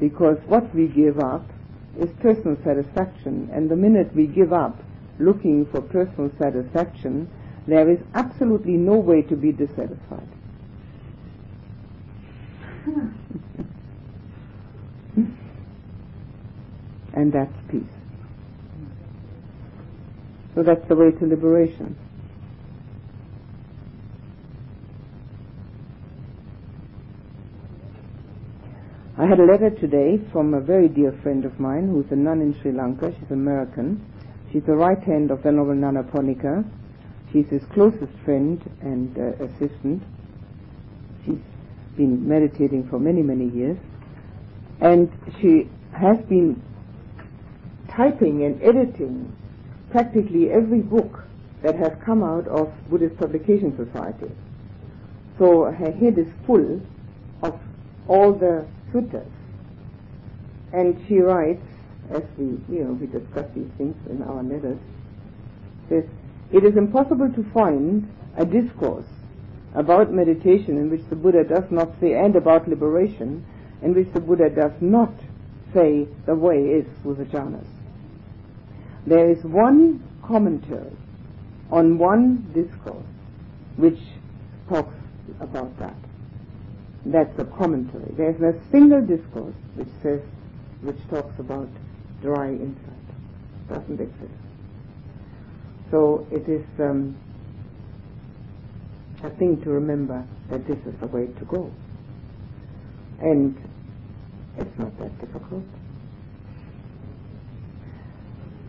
Because what we give up is personal satisfaction, and the minute we give up looking for personal satisfaction, there is absolutely no way to be dissatisfied. *laughs* and that's peace. So that's the way to liberation. I had a letter today from a very dear friend of mine who's a nun in Sri Lanka. She's American. She's the right hand of Venerable Nyanaponika. She's his closest friend and uh, assistant. She's been meditating for many, many years. And she has been typing and editing practically every book that has come out of Buddhist Publication Society. So her head is full of all the suttas. And she writes, as we, you know, we discuss these things in our letters, says, it is impossible to find a discourse about meditation in which the Buddha does not say, and about liberation, in which the Buddha does not say the way is with the jhanas. There is one commentary on one discourse which talks about that. That's a commentary. There's a single discourse which says, which talks about dry insight. Doesn't exist. So it is um, a thing to remember that this is the way to go. And it's not that difficult.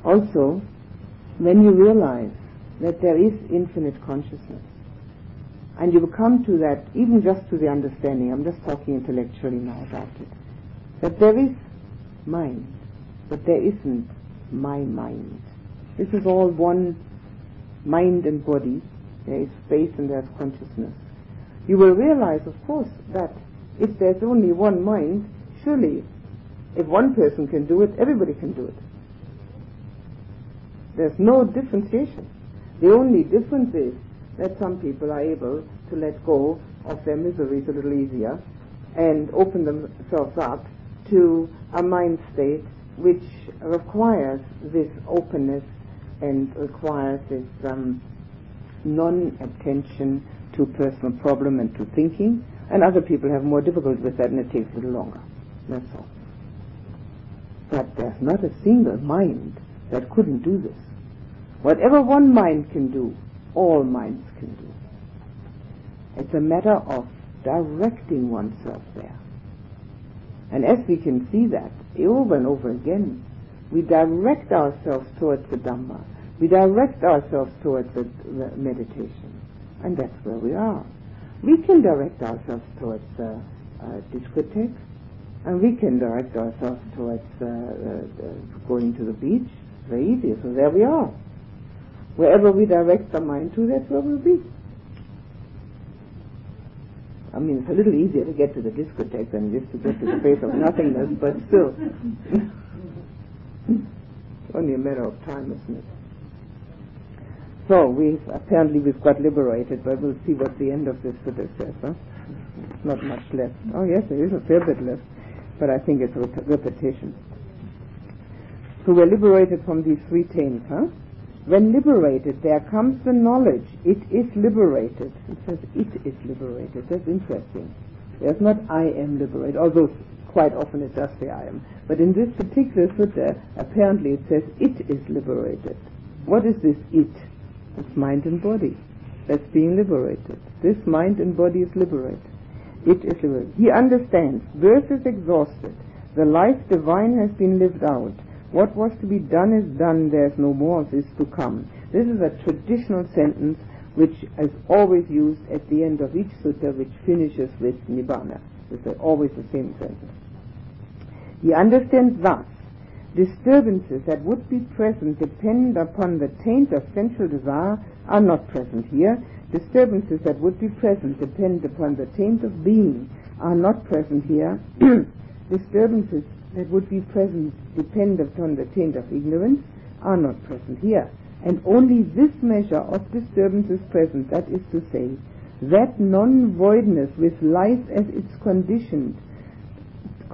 Also, when you realize that there is infinite consciousness, and you come to that, even just to the understanding, I'm just talking intellectually now about it, that there is mind, but there isn't my mind. This is all one mind and body. There is space and there's consciousness. You will realize, of course, that if there's only one mind, surely if one person can do it, everybody can do it. There's no differentiation. The only difference is that some people are able to let go of their miseries a little easier and open themselves up to a mind state which requires this openness and requires this um, non-attention to personal problem and to thinking, and other people have more difficulty with that and it takes a little longer. That's all. But there's not a single mind that couldn't do this. Whatever one mind can do, all minds can do. It's a matter of directing oneself there. And as we can see that over and over again, we direct ourselves towards the Dhamma. We direct ourselves towards the, the meditation. And that's where we are. We can direct ourselves towards the uh, discotheque, and we can direct ourselves towards uh, uh, going to the beach. Very easy. So there we are. Wherever we direct the mind to, that's where we'll be. I mean, it's a little easier to get to the discotheque than is to get to the place of nothingness, but still. it's *laughs* only a matter of time, isn't it? So, we apparently we've got liberated, but we'll see what the end of this sutta says, huh? Not much left. Oh yes, there is a fair bit left, but I think it's a repetition. So we're liberated from these three taints, huh? When liberated, there comes the knowledge. It is liberated. It says it is liberated. That's interesting. There's not I am liberated, although quite often it does say I am. But in this particular sutta, apparently it says it is liberated. What is this it? It's mind and body. That's being liberated. This mind and body is liberated. It is liberated. He understands. Birth is exhausted. The life divine has been lived out. What was to be done is done, there's no more of this to come. This is a traditional sentence which is always used at the end of each sutta which finishes with Nibbana. It's always the same sentence. He understands thus disturbances that would be present depend upon the taint of sensual desire are not present here. Disturbances that would be present depend upon the taint of being are not present here. *clears throat* Disturbances that would be present depend upon the taint of ignorance are not present here. And only this measure of disturbance is present, that is to say, that non-voidness with life as its conditioned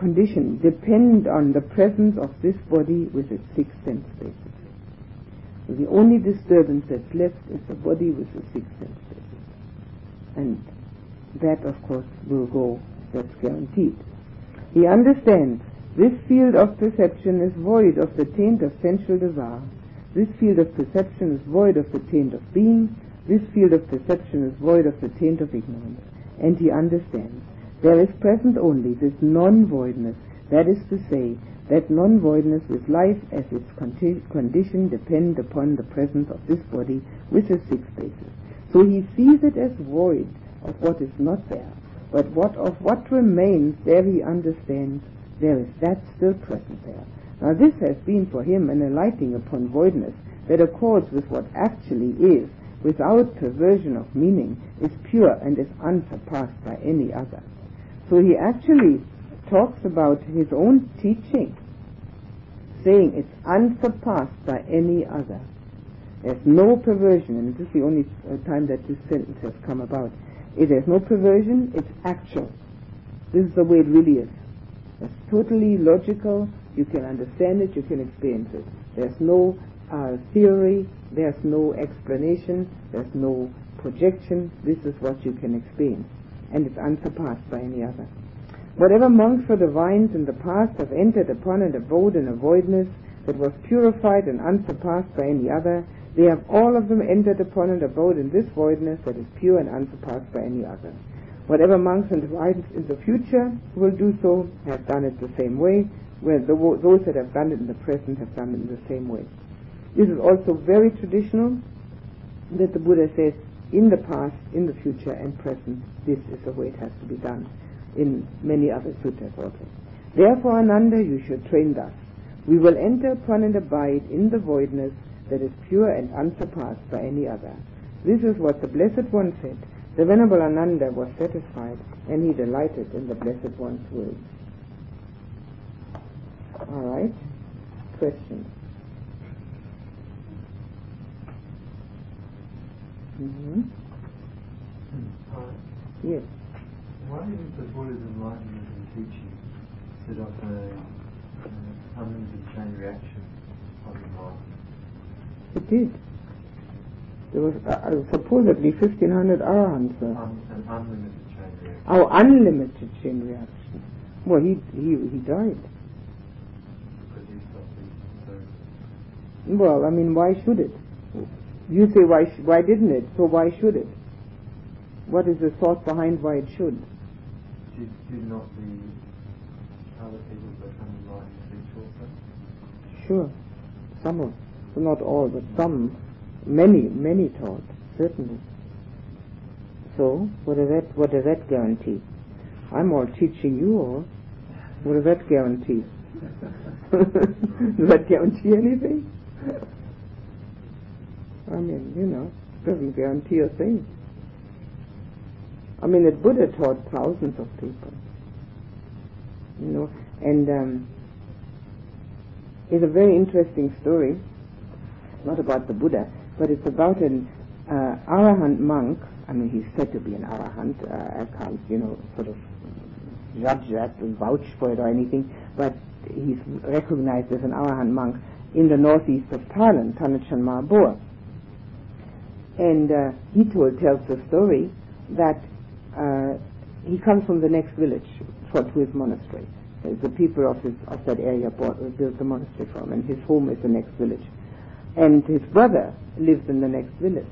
condition depend on the presence of this body with its six sense bases. So the only disturbance that's left is the body with the six sense bases. And that, of course, will go, that's guaranteed. He understands this field of perception is void of the taint of sensual desire. This field of perception is void of the taint of being. This field of perception is void of the taint of ignorance. And he understands. There is present only this non-voidness. That is to say, that non-voidness with life as its condition depend upon the presence of this body with the six bases. So he sees it as void of what is not there. But what of what remains, there he understands there is that still present there. Now this has been for him an alighting upon voidness, that accords with what actually is, without perversion of meaning, is pure and is unsurpassed by any other. So he actually talks about his own teaching, saying it's unsurpassed by any other. There's no perversion, and this is the only uh, time that this sentence has come about. It has no perversion, it's actual. This is the way it really is. It's totally logical, you can understand it, you can experience it. There's no uh, theory, there's no explanation, there's no projection. This is what you can experience, and it's unsurpassed by any other. Whatever monks or divines in the past have entered upon and abode in a voidness that was purified and unsurpassed by any other, they have all of them entered upon and abode in this voidness that is pure and unsurpassed by any other. Whatever monks and divines in the future will do so have done it the same way, where the, those that have done it in the present have done it in the same way. This is also very traditional that the Buddha says in the past, in the future, and present, this is the way it has to be done. In many other suttas also. Therefore, Ananda, you should train thus. We will enter upon and abide in the voidness that is pure and unsurpassed by any other. This is what the Blessed One said. The Venerable Ananda was satisfied and he delighted in the Blessed One's words. All right. Questions? Mm-hmm. Yes. Why didn't the Buddha's enlightenment and teaching set up a, uh, unlimited chain reaction on the enlightenment? It did. There was uh, supposedly 1500 arahants. Uh, Un- an unlimited chain reaction. oh, unlimited chain reaction. Well, he he he died. Because he stopped being so. Well, I mean, why should it? You say why sh- why didn't it? So why should it? What is the thought behind why it should? Did, did not the other people become teach also? Sure, some of, not all, but some, many, many taught certainly. So, what does that what does that guarantee? I'm all teaching you all. What does that guarantee? *laughs* does that guarantee anything? I mean, you know, doesn't guarantee a thing. I mean, the Buddha taught thousands of people. You know, and um, it's a very interesting story. Not about the Buddha, but it's about an uh, Arahant monk. I mean, he's said to be an Arahant. Uh, I can't, you know, sort of judge that and vouch for it or anything, but he's recognized as an Arahant monk in the northeast of Thailand, Tan Ajahn Maha Bua. And uh, he told, tells the story that uh, he comes from the next village for, to his monastery. The people of, his, of that area bought, built the monastery from, and his home is the next village. And his brother lives in the next village.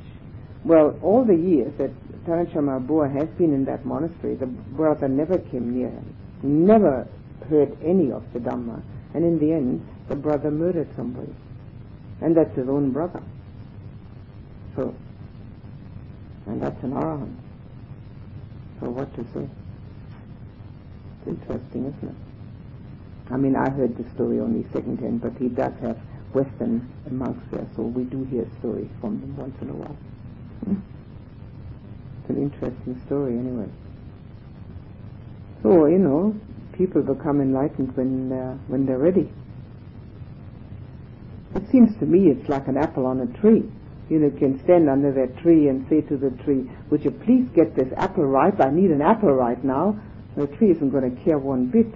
Well, all the years that Tan Ajahn Maha Bua has been in that monastery, the brother never came near him, never heard any of the Dhamma, and in the end, the brother murdered somebody. And that's his own brother. So, and that's an arahant. So what to say? It's interesting, isn't it? I mean, I heard the story only second hand, but he does have Western amongst us, or we do hear stories from them once in a while. Hmm? It's an interesting story, anyway. So, you know, people become enlightened when, uh, when they're ready. It seems to me it's like an apple on a tree. You know, can stand under that tree and say to the tree, would you please get this apple ripe? I need an apple right now. The tree isn't going to care one bit.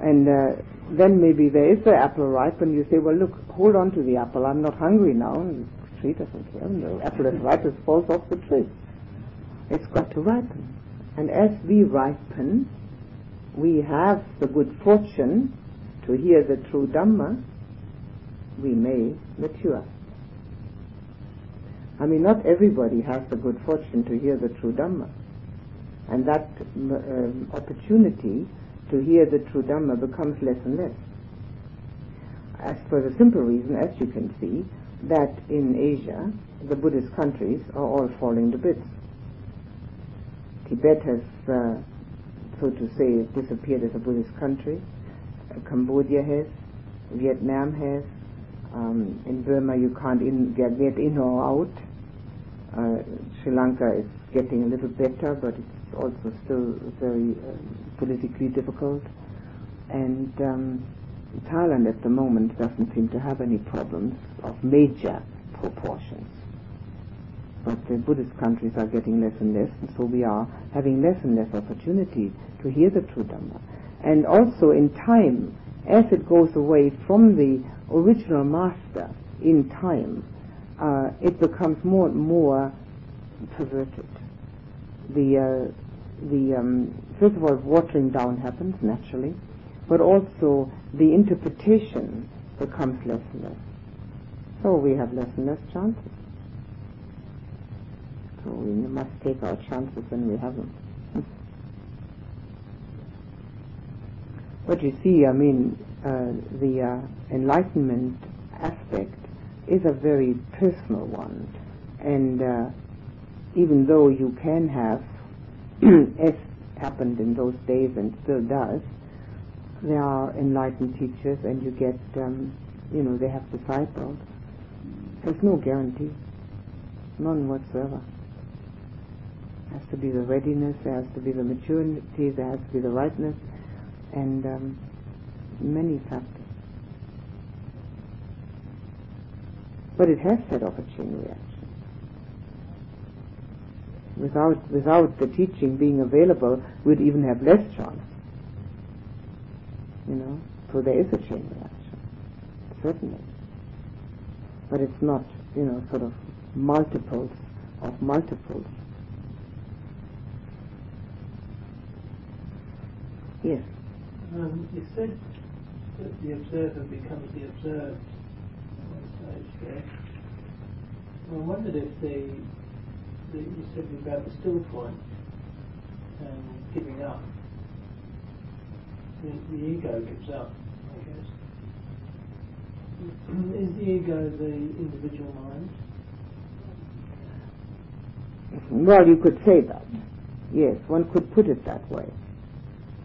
And uh, then maybe there is the apple ripe and you say, well, look, hold on to the apple. I'm not hungry now. And the tree doesn't care. The apple is ripe, it falls off the tree. It's got to ripen. And as we ripen, we have the good fortune to hear the true Dhamma, we may mature. I mean, not everybody has the good fortune to hear the true Dhamma. And that um, opportunity to hear the true Dhamma becomes less and less. As for the simple reason, as you can see, that in Asia, the Buddhist countries are all falling to bits. Tibet has, uh, so to say, disappeared as a Buddhist country. Uh, Cambodia has. Vietnam has. Um, in Burma, you can't in, get, get in or out. Uh, Sri Lanka is getting a little better, but it's also still very uh, politically difficult. And um, Thailand at the moment doesn't seem to have any problems of major proportions. But the Buddhist countries are getting less and less, and so we are having less and less opportunity to hear the true Dhamma. And also in time, as it goes away from the original master in time, uh, it becomes more and more perverted. The, uh, the um, first of all, watering down happens naturally, but also the interpretation becomes less and less. So we have less and less chances. So we must take our chances when we have them. *laughs* But you see, I mean, uh, the uh, enlightenment aspect is a very personal one. And uh, even though you can have, *clears throat* as happened in those days and still does, there are enlightened teachers and you get, um, you know, they have disciples. There's no guarantee. None whatsoever. There has to be the readiness, there has to be the maturity, there has to be the rightness, and um, many factors. But it has set off a chain reaction. Without, without the teaching being available, we'd even have less chance. You know? So there is a chain reaction. Certainly. But it's not, you know, sort of multiples of multiples. Yes. Um, you said that the observer becomes the observed stage. I wondered if the, the you said about the still point and um, giving up. The, the ego gives up, I guess. *clears throat* Is the ego the individual mind? Well, you could say that. Yes, one could put it that way.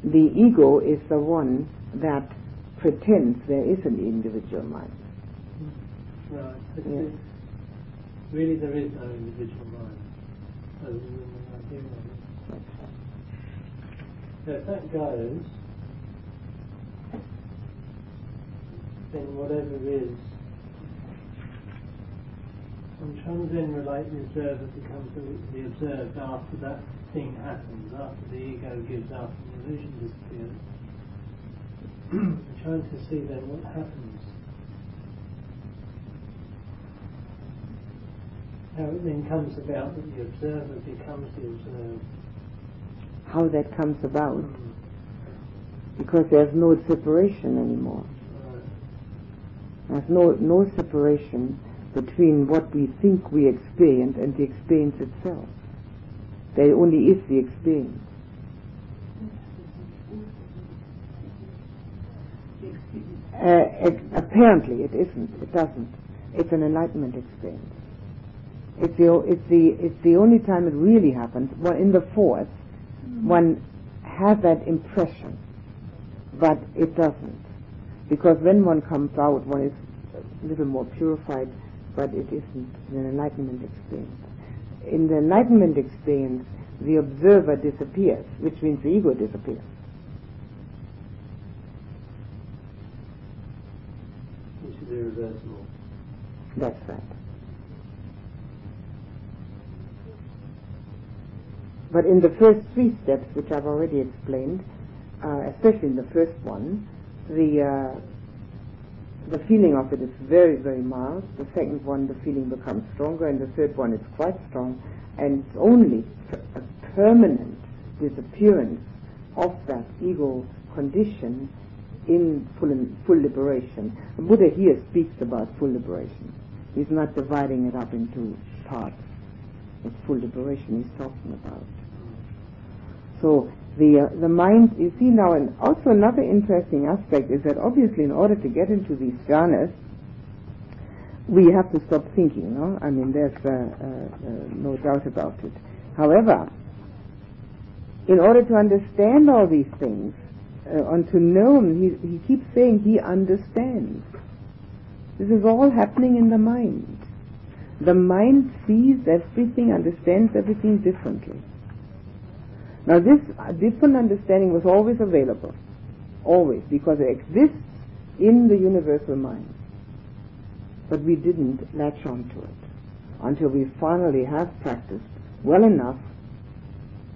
The ego is the one that pretends there is an individual mind. Hmm. Right. But Yes. Really, there is no individual mind other than the idea of it. So if that goes, then whatever is, I'm trying to then relate the observer becomes the, observed after that thing happens, after the ego gives up and the illusion disappears. I'm trying to see then what happens. How it then comes about that the observer becomes the observed. How that comes about, Mm. because there's no separation anymore. Right. There's no, no separation between what we think we experience and the experience itself. There only is the experience. Uh, it, apparently it isn't. It doesn't. It's an enlightenment experience. It's the, it's the, it's the only time it really happens. Well, in the fourth, one has that impression, but it doesn't. Because when one comes out, one is a little more purified, but it isn't an enlightenment experience. In the enlightenment experience, the observer disappears, which means the ego disappears. Which is irreversible. That's right. But in the first three steps, which I've already explained, uh, especially in the first one, the uh, the feeling of it is very, very mild. The second one, the feeling becomes stronger, and the third one, is quite strong. And it's only a permanent disappearance of that ego condition in full, full liberation. The Buddha here speaks about full liberation. He's not dividing it up into parts. It's full liberation he's talking about. So the uh, the mind, you see now, and also another interesting aspect is that obviously in order to get into these jhanas, we have to stop thinking. No, I mean there's uh, uh, uh, no doubt about it. However, in order to understand all these things, uh, and to know him, he, he keeps saying he understands. This is all happening in the mind. The mind sees everything, understands everything differently. Now this uh, different understanding was always available. Always, because it exists in the universal mind. But we didn't latch on to it until we finally have practiced well enough,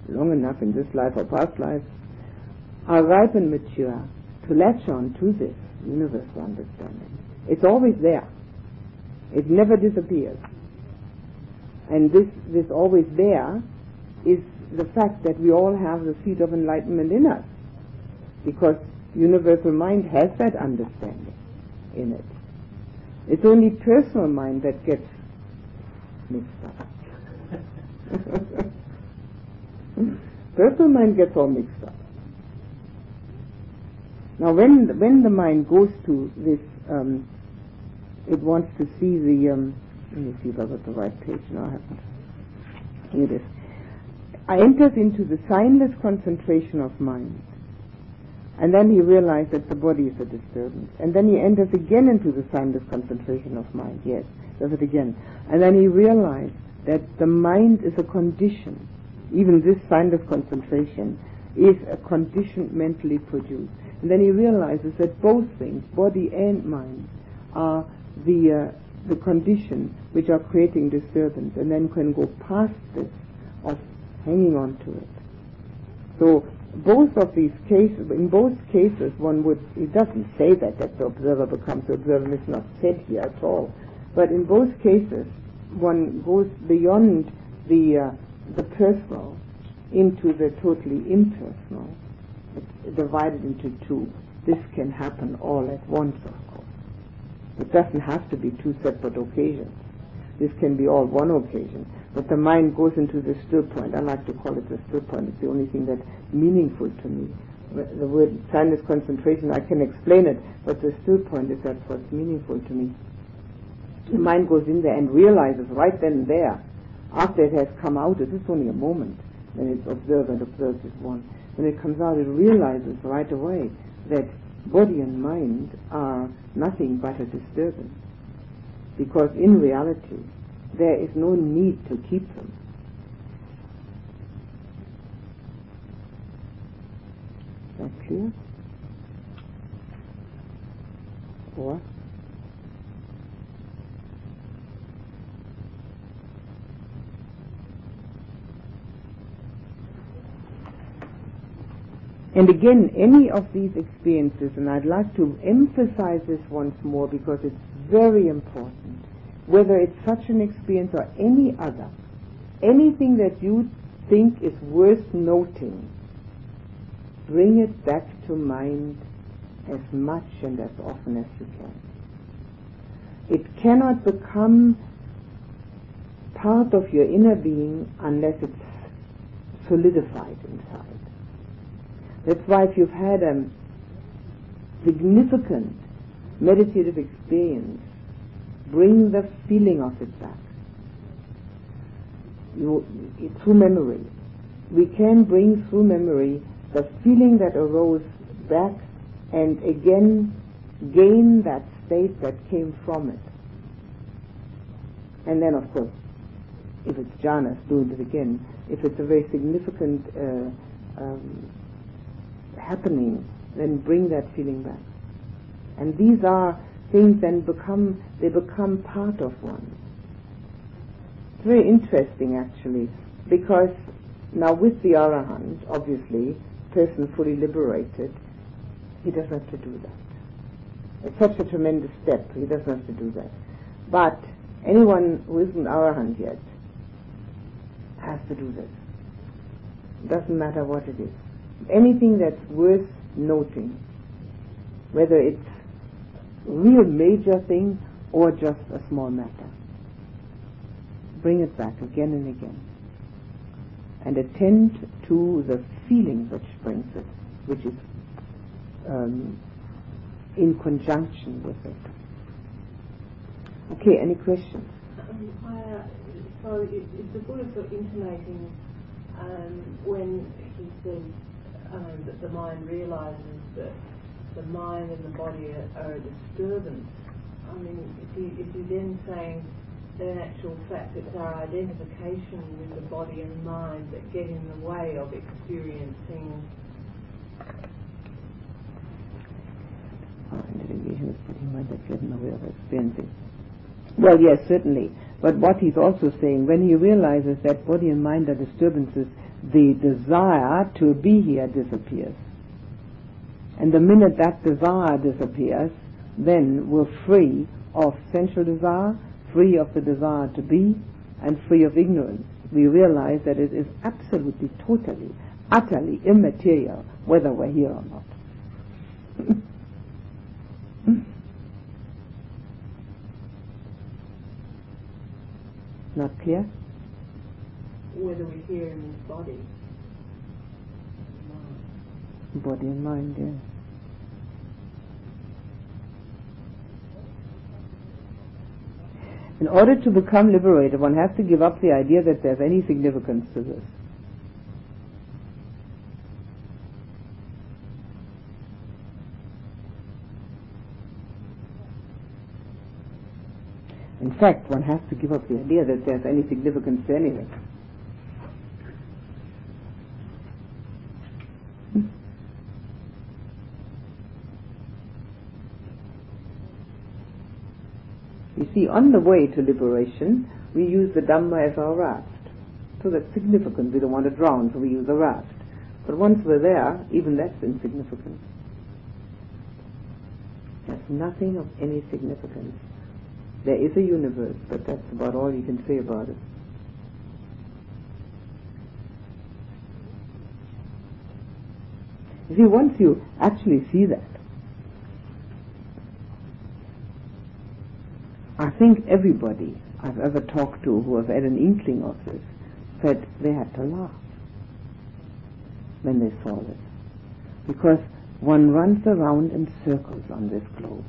long enough in this life or past lives, are ripe and mature to latch on to this universal understanding. It's always there. It never disappears. And this, this always there is the fact that we all have the seed of enlightenment in us. Because universal mind has that understanding in it. It's only personal mind that gets mixed up. *laughs* personal mind gets all mixed up. Now, when when the mind goes to this, um, it wants to see the. Um, let me see if I got the right page. No, I haven't. Here it is. I enters into the signless concentration of mind. And then he realized that the body is a disturbance. And then he enters again into the signless concentration of mind. Yes, does it again. And then he realized that the mind is a condition. Even this signless concentration is a condition mentally produced. And then he realizes that both things, body and mind, are the, uh, the condition which are creating disturbance. And then can go past this of hanging on to it. So both of these cases, in both cases, one would, it doesn't say that, that the observer becomes the observer, it's not said here at all. But in both cases, one goes beyond the, uh, the personal into the totally impersonal. It's divided into two. This can happen all at once, of course. It doesn't have to be two separate occasions. This can be all one occasion. But the mind goes into the still point. I like to call it the still point. It's the only thing that's meaningful to me. The word signless concentration, I can explain it, but the still point is that's what's meaningful to me. The mind goes in there and realizes right then and there, after it has come out, it is only a moment, when it's observed and observes as one. When it comes out, it realizes right away that body and mind are nothing but a disturbance. Because in reality, there is no need to keep them. Is that clear? Or? And again, any of these experiences, and I'd like to emphasize this once more because it's very important whether it's such an experience or any other, anything that you think is worth noting, bring it back to mind as much and as often as you can. It cannot become part of your inner being unless it's solidified inside. That's why if you've had a significant meditative experience, bring the feeling of it back. You, through memory. We can bring through memory the feeling that arose back and again gain that state that came from it. And then, of course, if it's jhanas, do it again. If it's a very significant uh, um, happening, then bring that feeling back. And these are things then become, they become part of one. It's very interesting actually, because now with the Arahant, obviously, person fully liberated, he doesn't have to do that. It's such a tremendous step, he doesn't have to do that. But anyone who isn't Arahant yet has to do this. Doesn't matter what it is. Anything that's worth noting, whether it's real major thing or just a small matter. Bring it back again and again. And attend to the feeling which brings it, which is um, in conjunction with it. Okay, any questions? Um, so is, is the Buddha sort of intimating um, when he says um, that the mind realizes that the mind and the body are, are a disturbance, I mean, if you, if you're then saying that in actual fact it's our identification with the body and mind that get in the way of experiencing Our identification with body and mind that get in the way of experiencing. Well, yes, certainly. But what he's also saying, when he realizes that body and mind are disturbances, the desire to be here disappears. And the minute that desire disappears, then we're free of sensual desire, free of the desire to be, and free of ignorance. We realize that it is absolutely, totally, utterly immaterial whether we're here or not. *laughs* Not clear? whether we're here in this body. Body and mind. In order to become liberated, one has to give up the idea that there's any significance to this. In fact, one has to give up the idea that there's any significance to anything. You see, on the way to liberation, we use the Dhamma as our raft. So that's significant. We don't want to drown, so we use a raft. But once we're there, even that's insignificant. There's nothing of any significance. There is a universe, but that's about all you can say about it. You see, once you actually see that, I think everybody I've ever talked to who have had an inkling of this said they had to laugh when they saw this. Because one runs around in circles on this globe.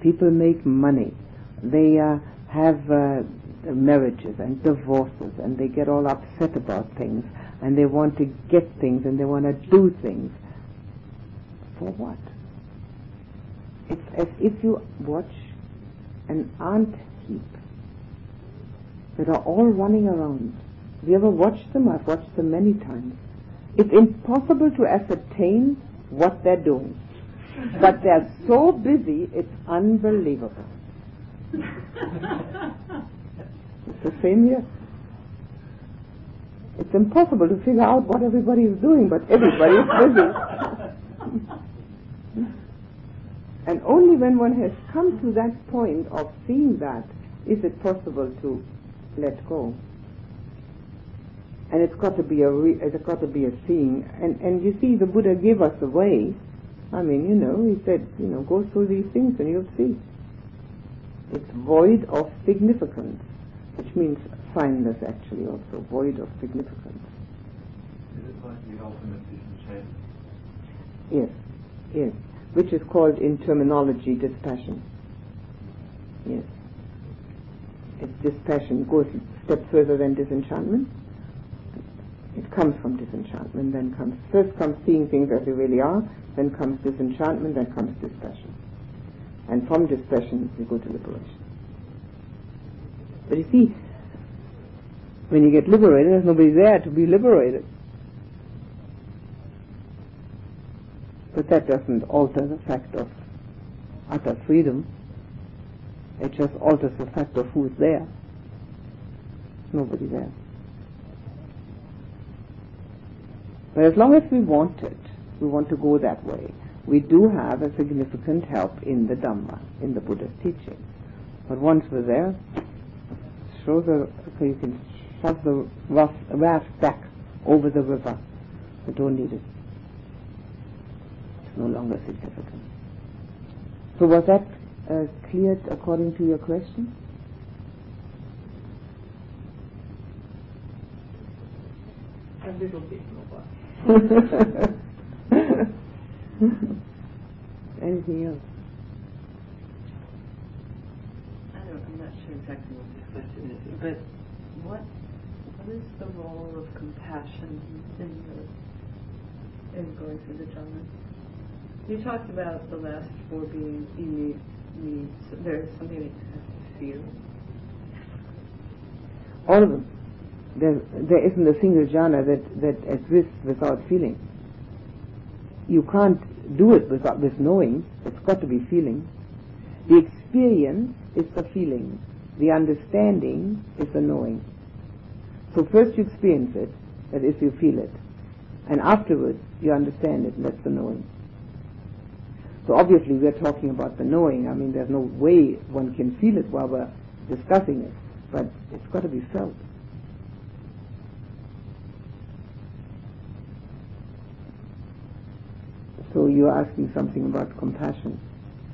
People make money. They uh, have uh, marriages and divorces and they get all upset about things and they want to get things and they want to do things. For what? It's as if you watch an ant heap that are all running around. Have you ever watched them? I've watched them many times. It's impossible to ascertain what they're doing. But they're so busy, it's unbelievable. It's the same here. It's impossible to figure out what everybody is doing, but everybody is busy. And only when one has come to that point of seeing that is it possible to let go. And it's got to be a re- it's got to be a seeing. And and you see, the Buddha gave us a way. I mean, you know, he said, you know, go through these things and you'll see. It's void of significance, which means signless actually also, void of significance. Is it like the ultimate disenchantment? Yes, yes. Which is called in terminology dispassion. Yes. It's dispassion goes a step further than disenchantment. It comes from disenchantment, then comes first comes seeing things as they really are, then comes disenchantment, then comes dispassion. And from dispassion we go to liberation. But you see, when you get liberated, there's nobody there to be liberated. But that doesn't alter the fact of utter freedom. It just alters the fact of who's there. Nobody there. But as long as we want it, we want to go that way, we do have a significant help in the Dhamma, in the Buddha's teaching. But once we're there, throw the, so you can shove the raft back over the river. We don't need it. It's no longer significant. So was that uh, cleared according to your question? A little bit more. *laughs* Anything else? I don't, I'm not sure exactly what this question is, but what, what is the role of compassion in the, in going through the Dhamma? You talked about the last four being of there's something that you have to feel. All of them. There, there isn't a single jhana that, that exists without feeling. You can't do it without with knowing. It's got to be feeling. The experience is the feeling. The understanding is the knowing. So first you experience it, that is you feel it. And afterwards you understand it, and that's the knowing. So obviously we're talking about the knowing. I mean, there's no way one can feel it while we're discussing it, but it's got to be felt. So you're asking something about compassion.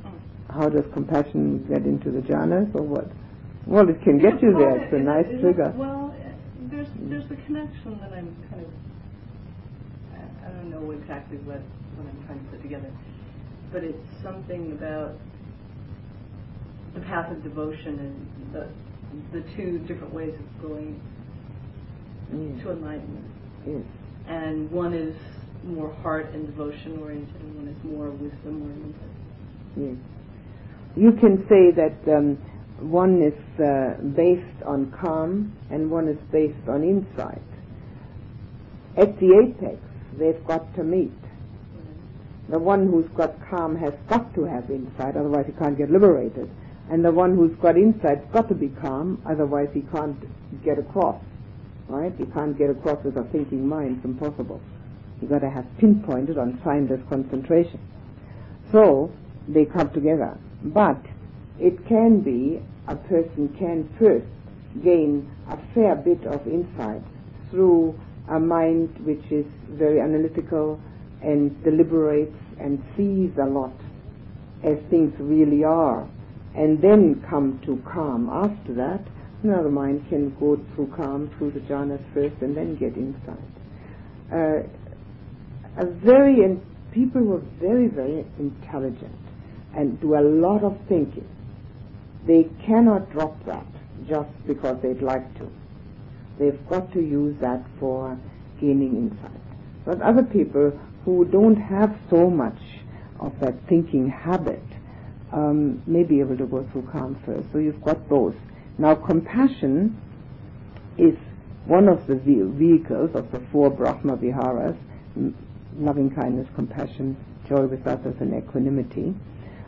Mm. How does compassion get into the jhanas or what? Well, it can get you there. It's a nice trigger. Well, there's there's the connection that I'm kind of I, I don't know exactly what what I'm trying to put together, but it's something about the path of devotion and the the two different ways of going Yes. to enlightenment. Yes. And one is more heart and devotion oriented, and one is more wisdom oriented. Yes. You can say that um, one is uh, based on calm and one is based on insight. At the apex, they've got to meet. The one who's got calm has got to have insight, otherwise he can't get liberated. And the one who's got insight's got to be calm, otherwise he can't get across. Right? He can't get across with a thinking mind. It's impossible. You've got to have pinpointed on signless concentration. So they come together. But it can be a person can first gain a fair bit of insight through a mind which is very analytical and deliberates and sees a lot as things really are and then come to calm. After that another mind can go through calm through the jhanas first and then get insight uh, a very and people who are very very intelligent and do a lot of thinking they cannot drop that just because they'd like to. They've got to use that for gaining insight. But other people who don't have so much of that thinking habit um, may be able to go through calm first so you've got both now compassion is one of the vehicles of the four Brahma Viharas, loving kindness, compassion, joy with others, and equanimity,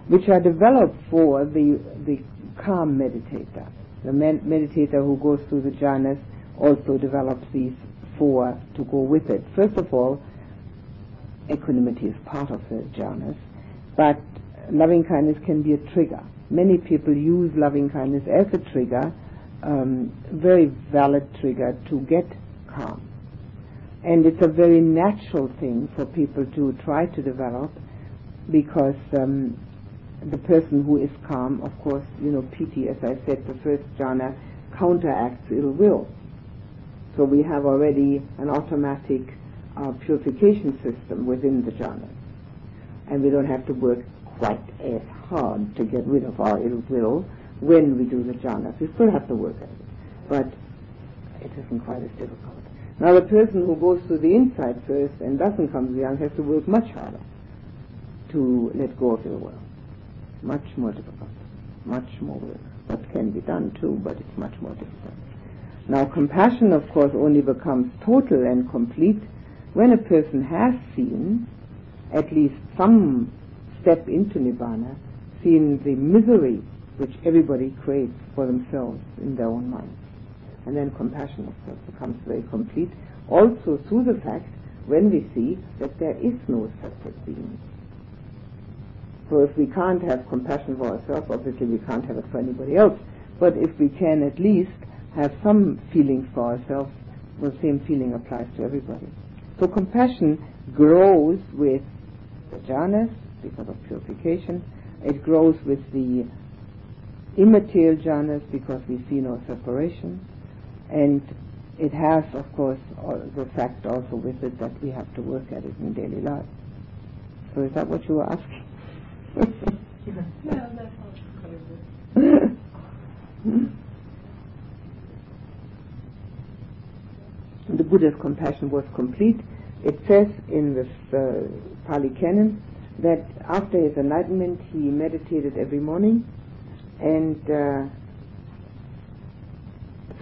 which are developed for the, the calm meditator. The med- meditator who goes through the jhanas also develops these four to go with it. First of all, equanimity is part of the jhanas, but loving kindness can be a trigger. Many people use loving kindness as a trigger, um, very valid trigger to get calm. And it's a very natural thing for people to try to develop because um, the person who is calm, of course, you know, piti, as I said, the first jhana counteracts ill will. So we have already an automatic uh, purification system within the jhanas. And we don't have to work quite as hard to get rid of our ill will when we do the jhanas. We still have to work at it, but it isn't quite as difficult. Now the person who goes through the insight first and doesn't come to the jhanas has to work much harder to let go of ill will. Much more difficult. Much more work. That can be done too, but it's much more difficult. Now compassion, of course, only becomes total and complete when a person has seen at least some step into Nibbana, seen the misery which everybody creates for themselves in their own minds. And then compassion, of course, becomes very complete, also through the fact when we see that there is no separate being. So if we can't have compassion for ourselves, obviously we can't have it for anybody else. But if we can at least have some feelings for ourselves, the same feeling applies to everybody. So compassion grows with the jhanas because of purification. It grows with the immaterial jhanas because we see no separation. And it has, of course, the fact also with it that we have to work at it in daily life. So is that what you were asking? Yeah, that sounds kind of good. The Buddha's compassion was complete. It says in this uh, Pali Canon that after his enlightenment he meditated every morning and uh,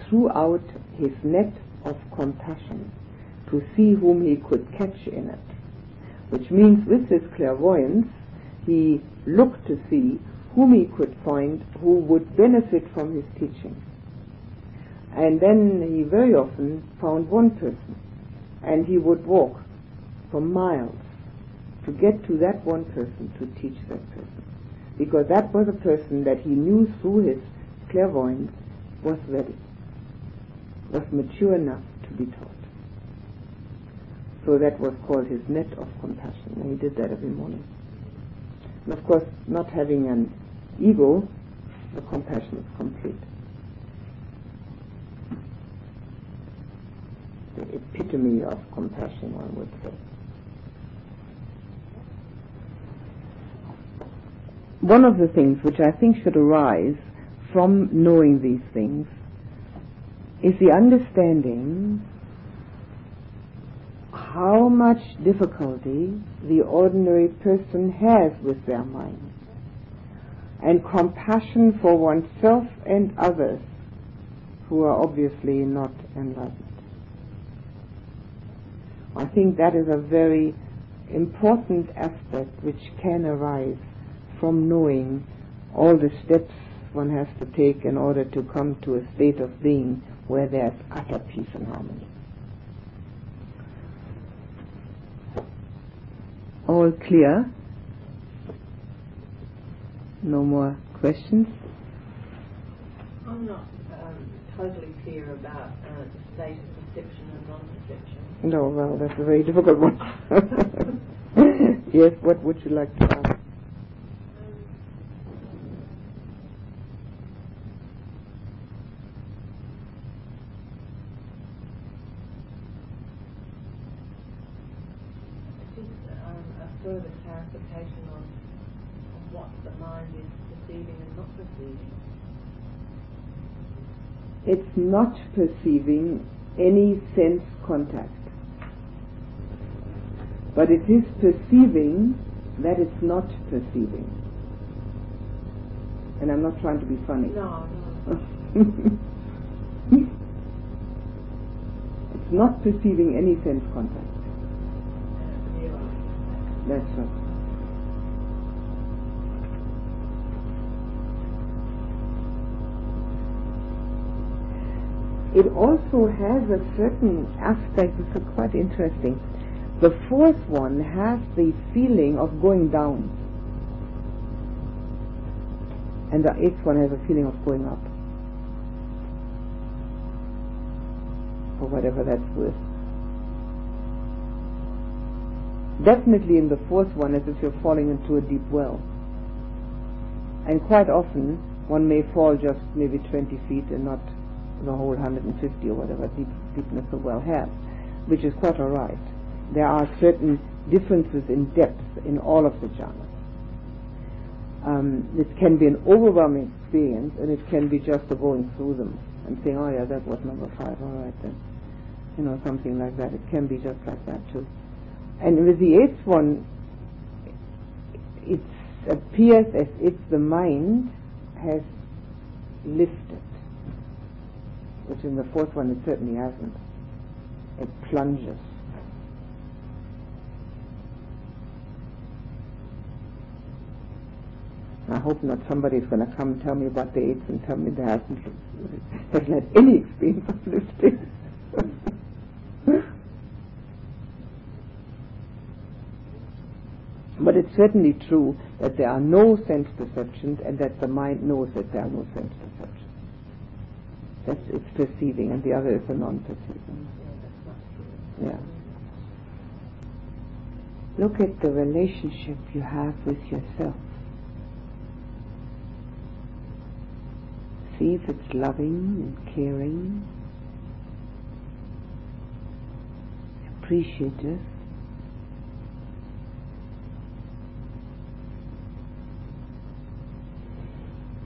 threw out his net of compassion to see whom he could catch in it. Which means with his clairvoyance, he looked to see whom he could find who would benefit from his teaching. And then he very often found one person, and he would walk for miles to get to that one person to teach that person. Because that was a person that he knew through his clairvoyance was ready, was mature enough to be taught. So that was called his net of compassion, and he did that every morning. And of course, not having an ego, the compassion is complete. The epitome of compassion, one would say. One of the things which I think should arise from knowing these things is the understanding how much difficulty the ordinary person has with their mind and compassion for oneself and others who are obviously not enlightened. I think that is a very important aspect which can arise from knowing all the steps one has to take in order to come to a state of being where there's utter peace and harmony. All clear? No more questions? I'm not um, totally clear about uh, the state of perception and non-perception. No, well, that's a very *laughs* difficult one. yes, what would you like to ask? Just um, a further clarification on, on what the mind is perceiving and not perceiving. It's not perceiving any sense contact. But it is perceiving that it's not perceiving. And I'm not trying to be funny. No, no. *laughs* it's not perceiving any sense contact. That's right. It also has a certain aspect which is quite interesting. The fourth one has the feeling of going down. And the eighth one has a feeling of going up. For whatever that's worth. Definitely in the fourth one as if you're falling into a deep well. And quite often one may fall just maybe 20 feet and not the whole 150 or whatever deep, deepness the well has, which is quite all right. There are certain differences in depth in all of the jhanas. Um, it can be an overwhelming experience, and it can be just going through them and saying, "Oh yeah, that was number five. All right then," you know, something like that. It can be just like that too. And with the eighth one, it appears as if the mind has lifted which in the fourth one it certainly hasn't. It plunges. I hope not somebody's going to come and tell me about the eighth and tell me they hasn't, hasn't had any experience of lifting. *laughs* but it's certainly true that there are no sense perceptions and that the mind knows that there are no sense perceptions. That's it's perceiving, and the other is a non-perceiving. Yeah. Look at the relationship you have with yourself. See if it's loving and caring, appreciative.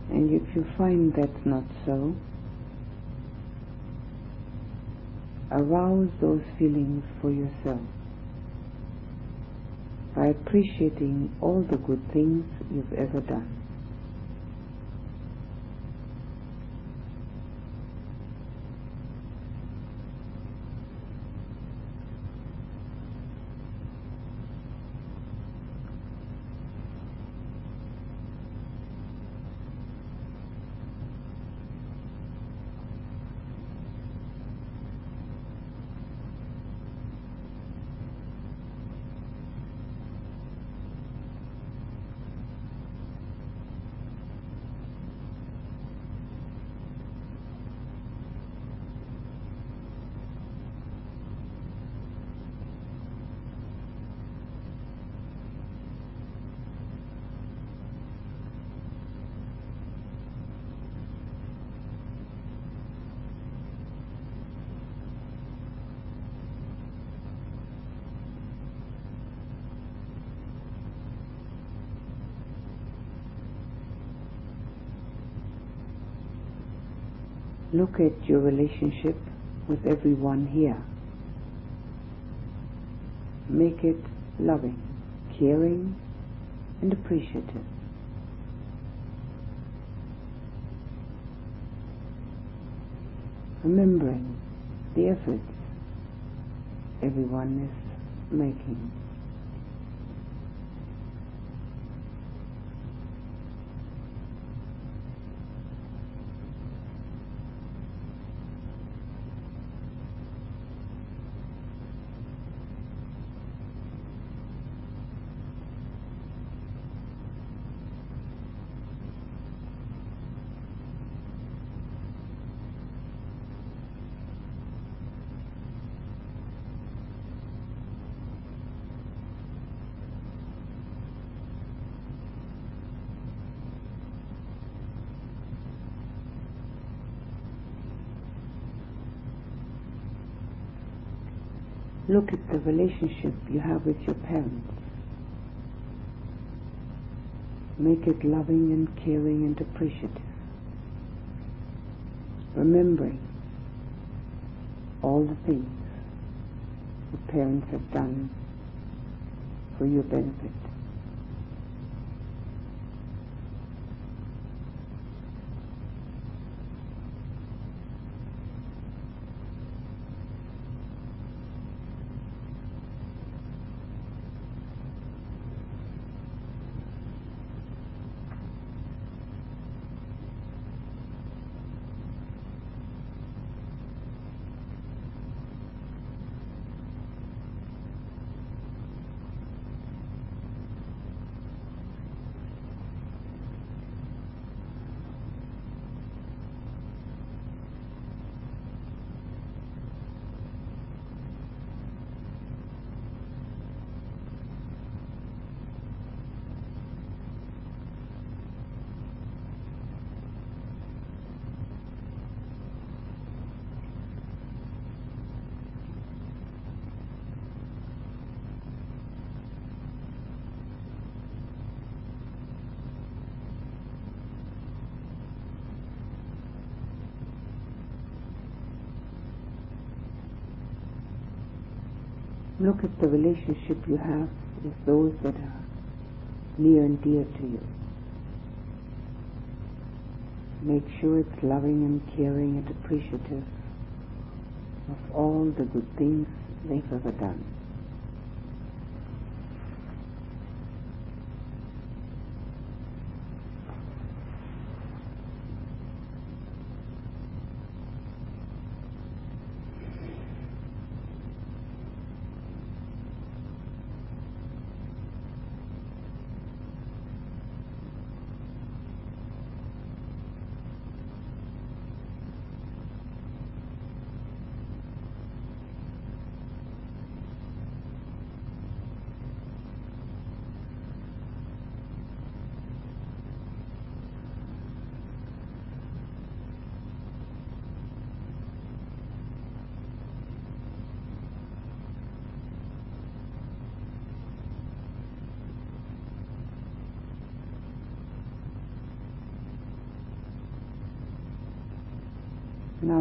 And if you find that's not so, arouse those feelings for yourself by appreciating all the good things you've ever done. Look at your relationship with everyone here. Make it loving, caring, and appreciative. Remembering the efforts everyone is making. Look at the relationship you have with your parents. Make it loving and caring and appreciative. Remembering all the things your parents have done for your benefit. Look at the relationship you have with those that are near and dear to you. Make sure it's loving and caring and appreciative of all the good things they've ever done.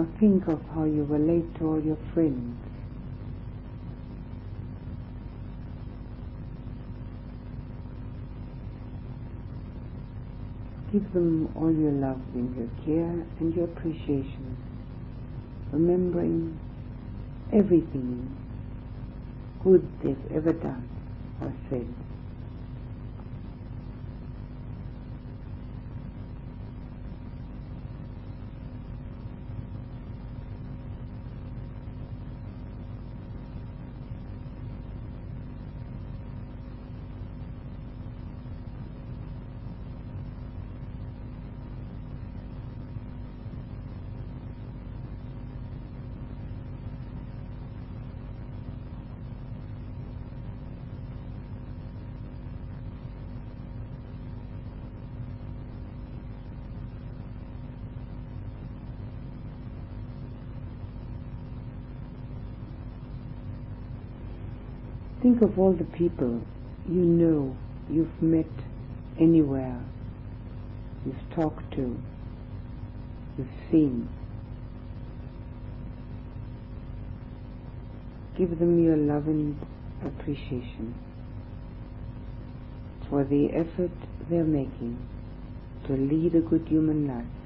Now think of how you relate to all your friends. Give them all your love and your care and your appreciation, remembering everything good they've ever done or said. of all the people you know, you've met anywhere, you've talked to, you've seen. Give them your love and appreciation for the effort they're making to lead a good human life.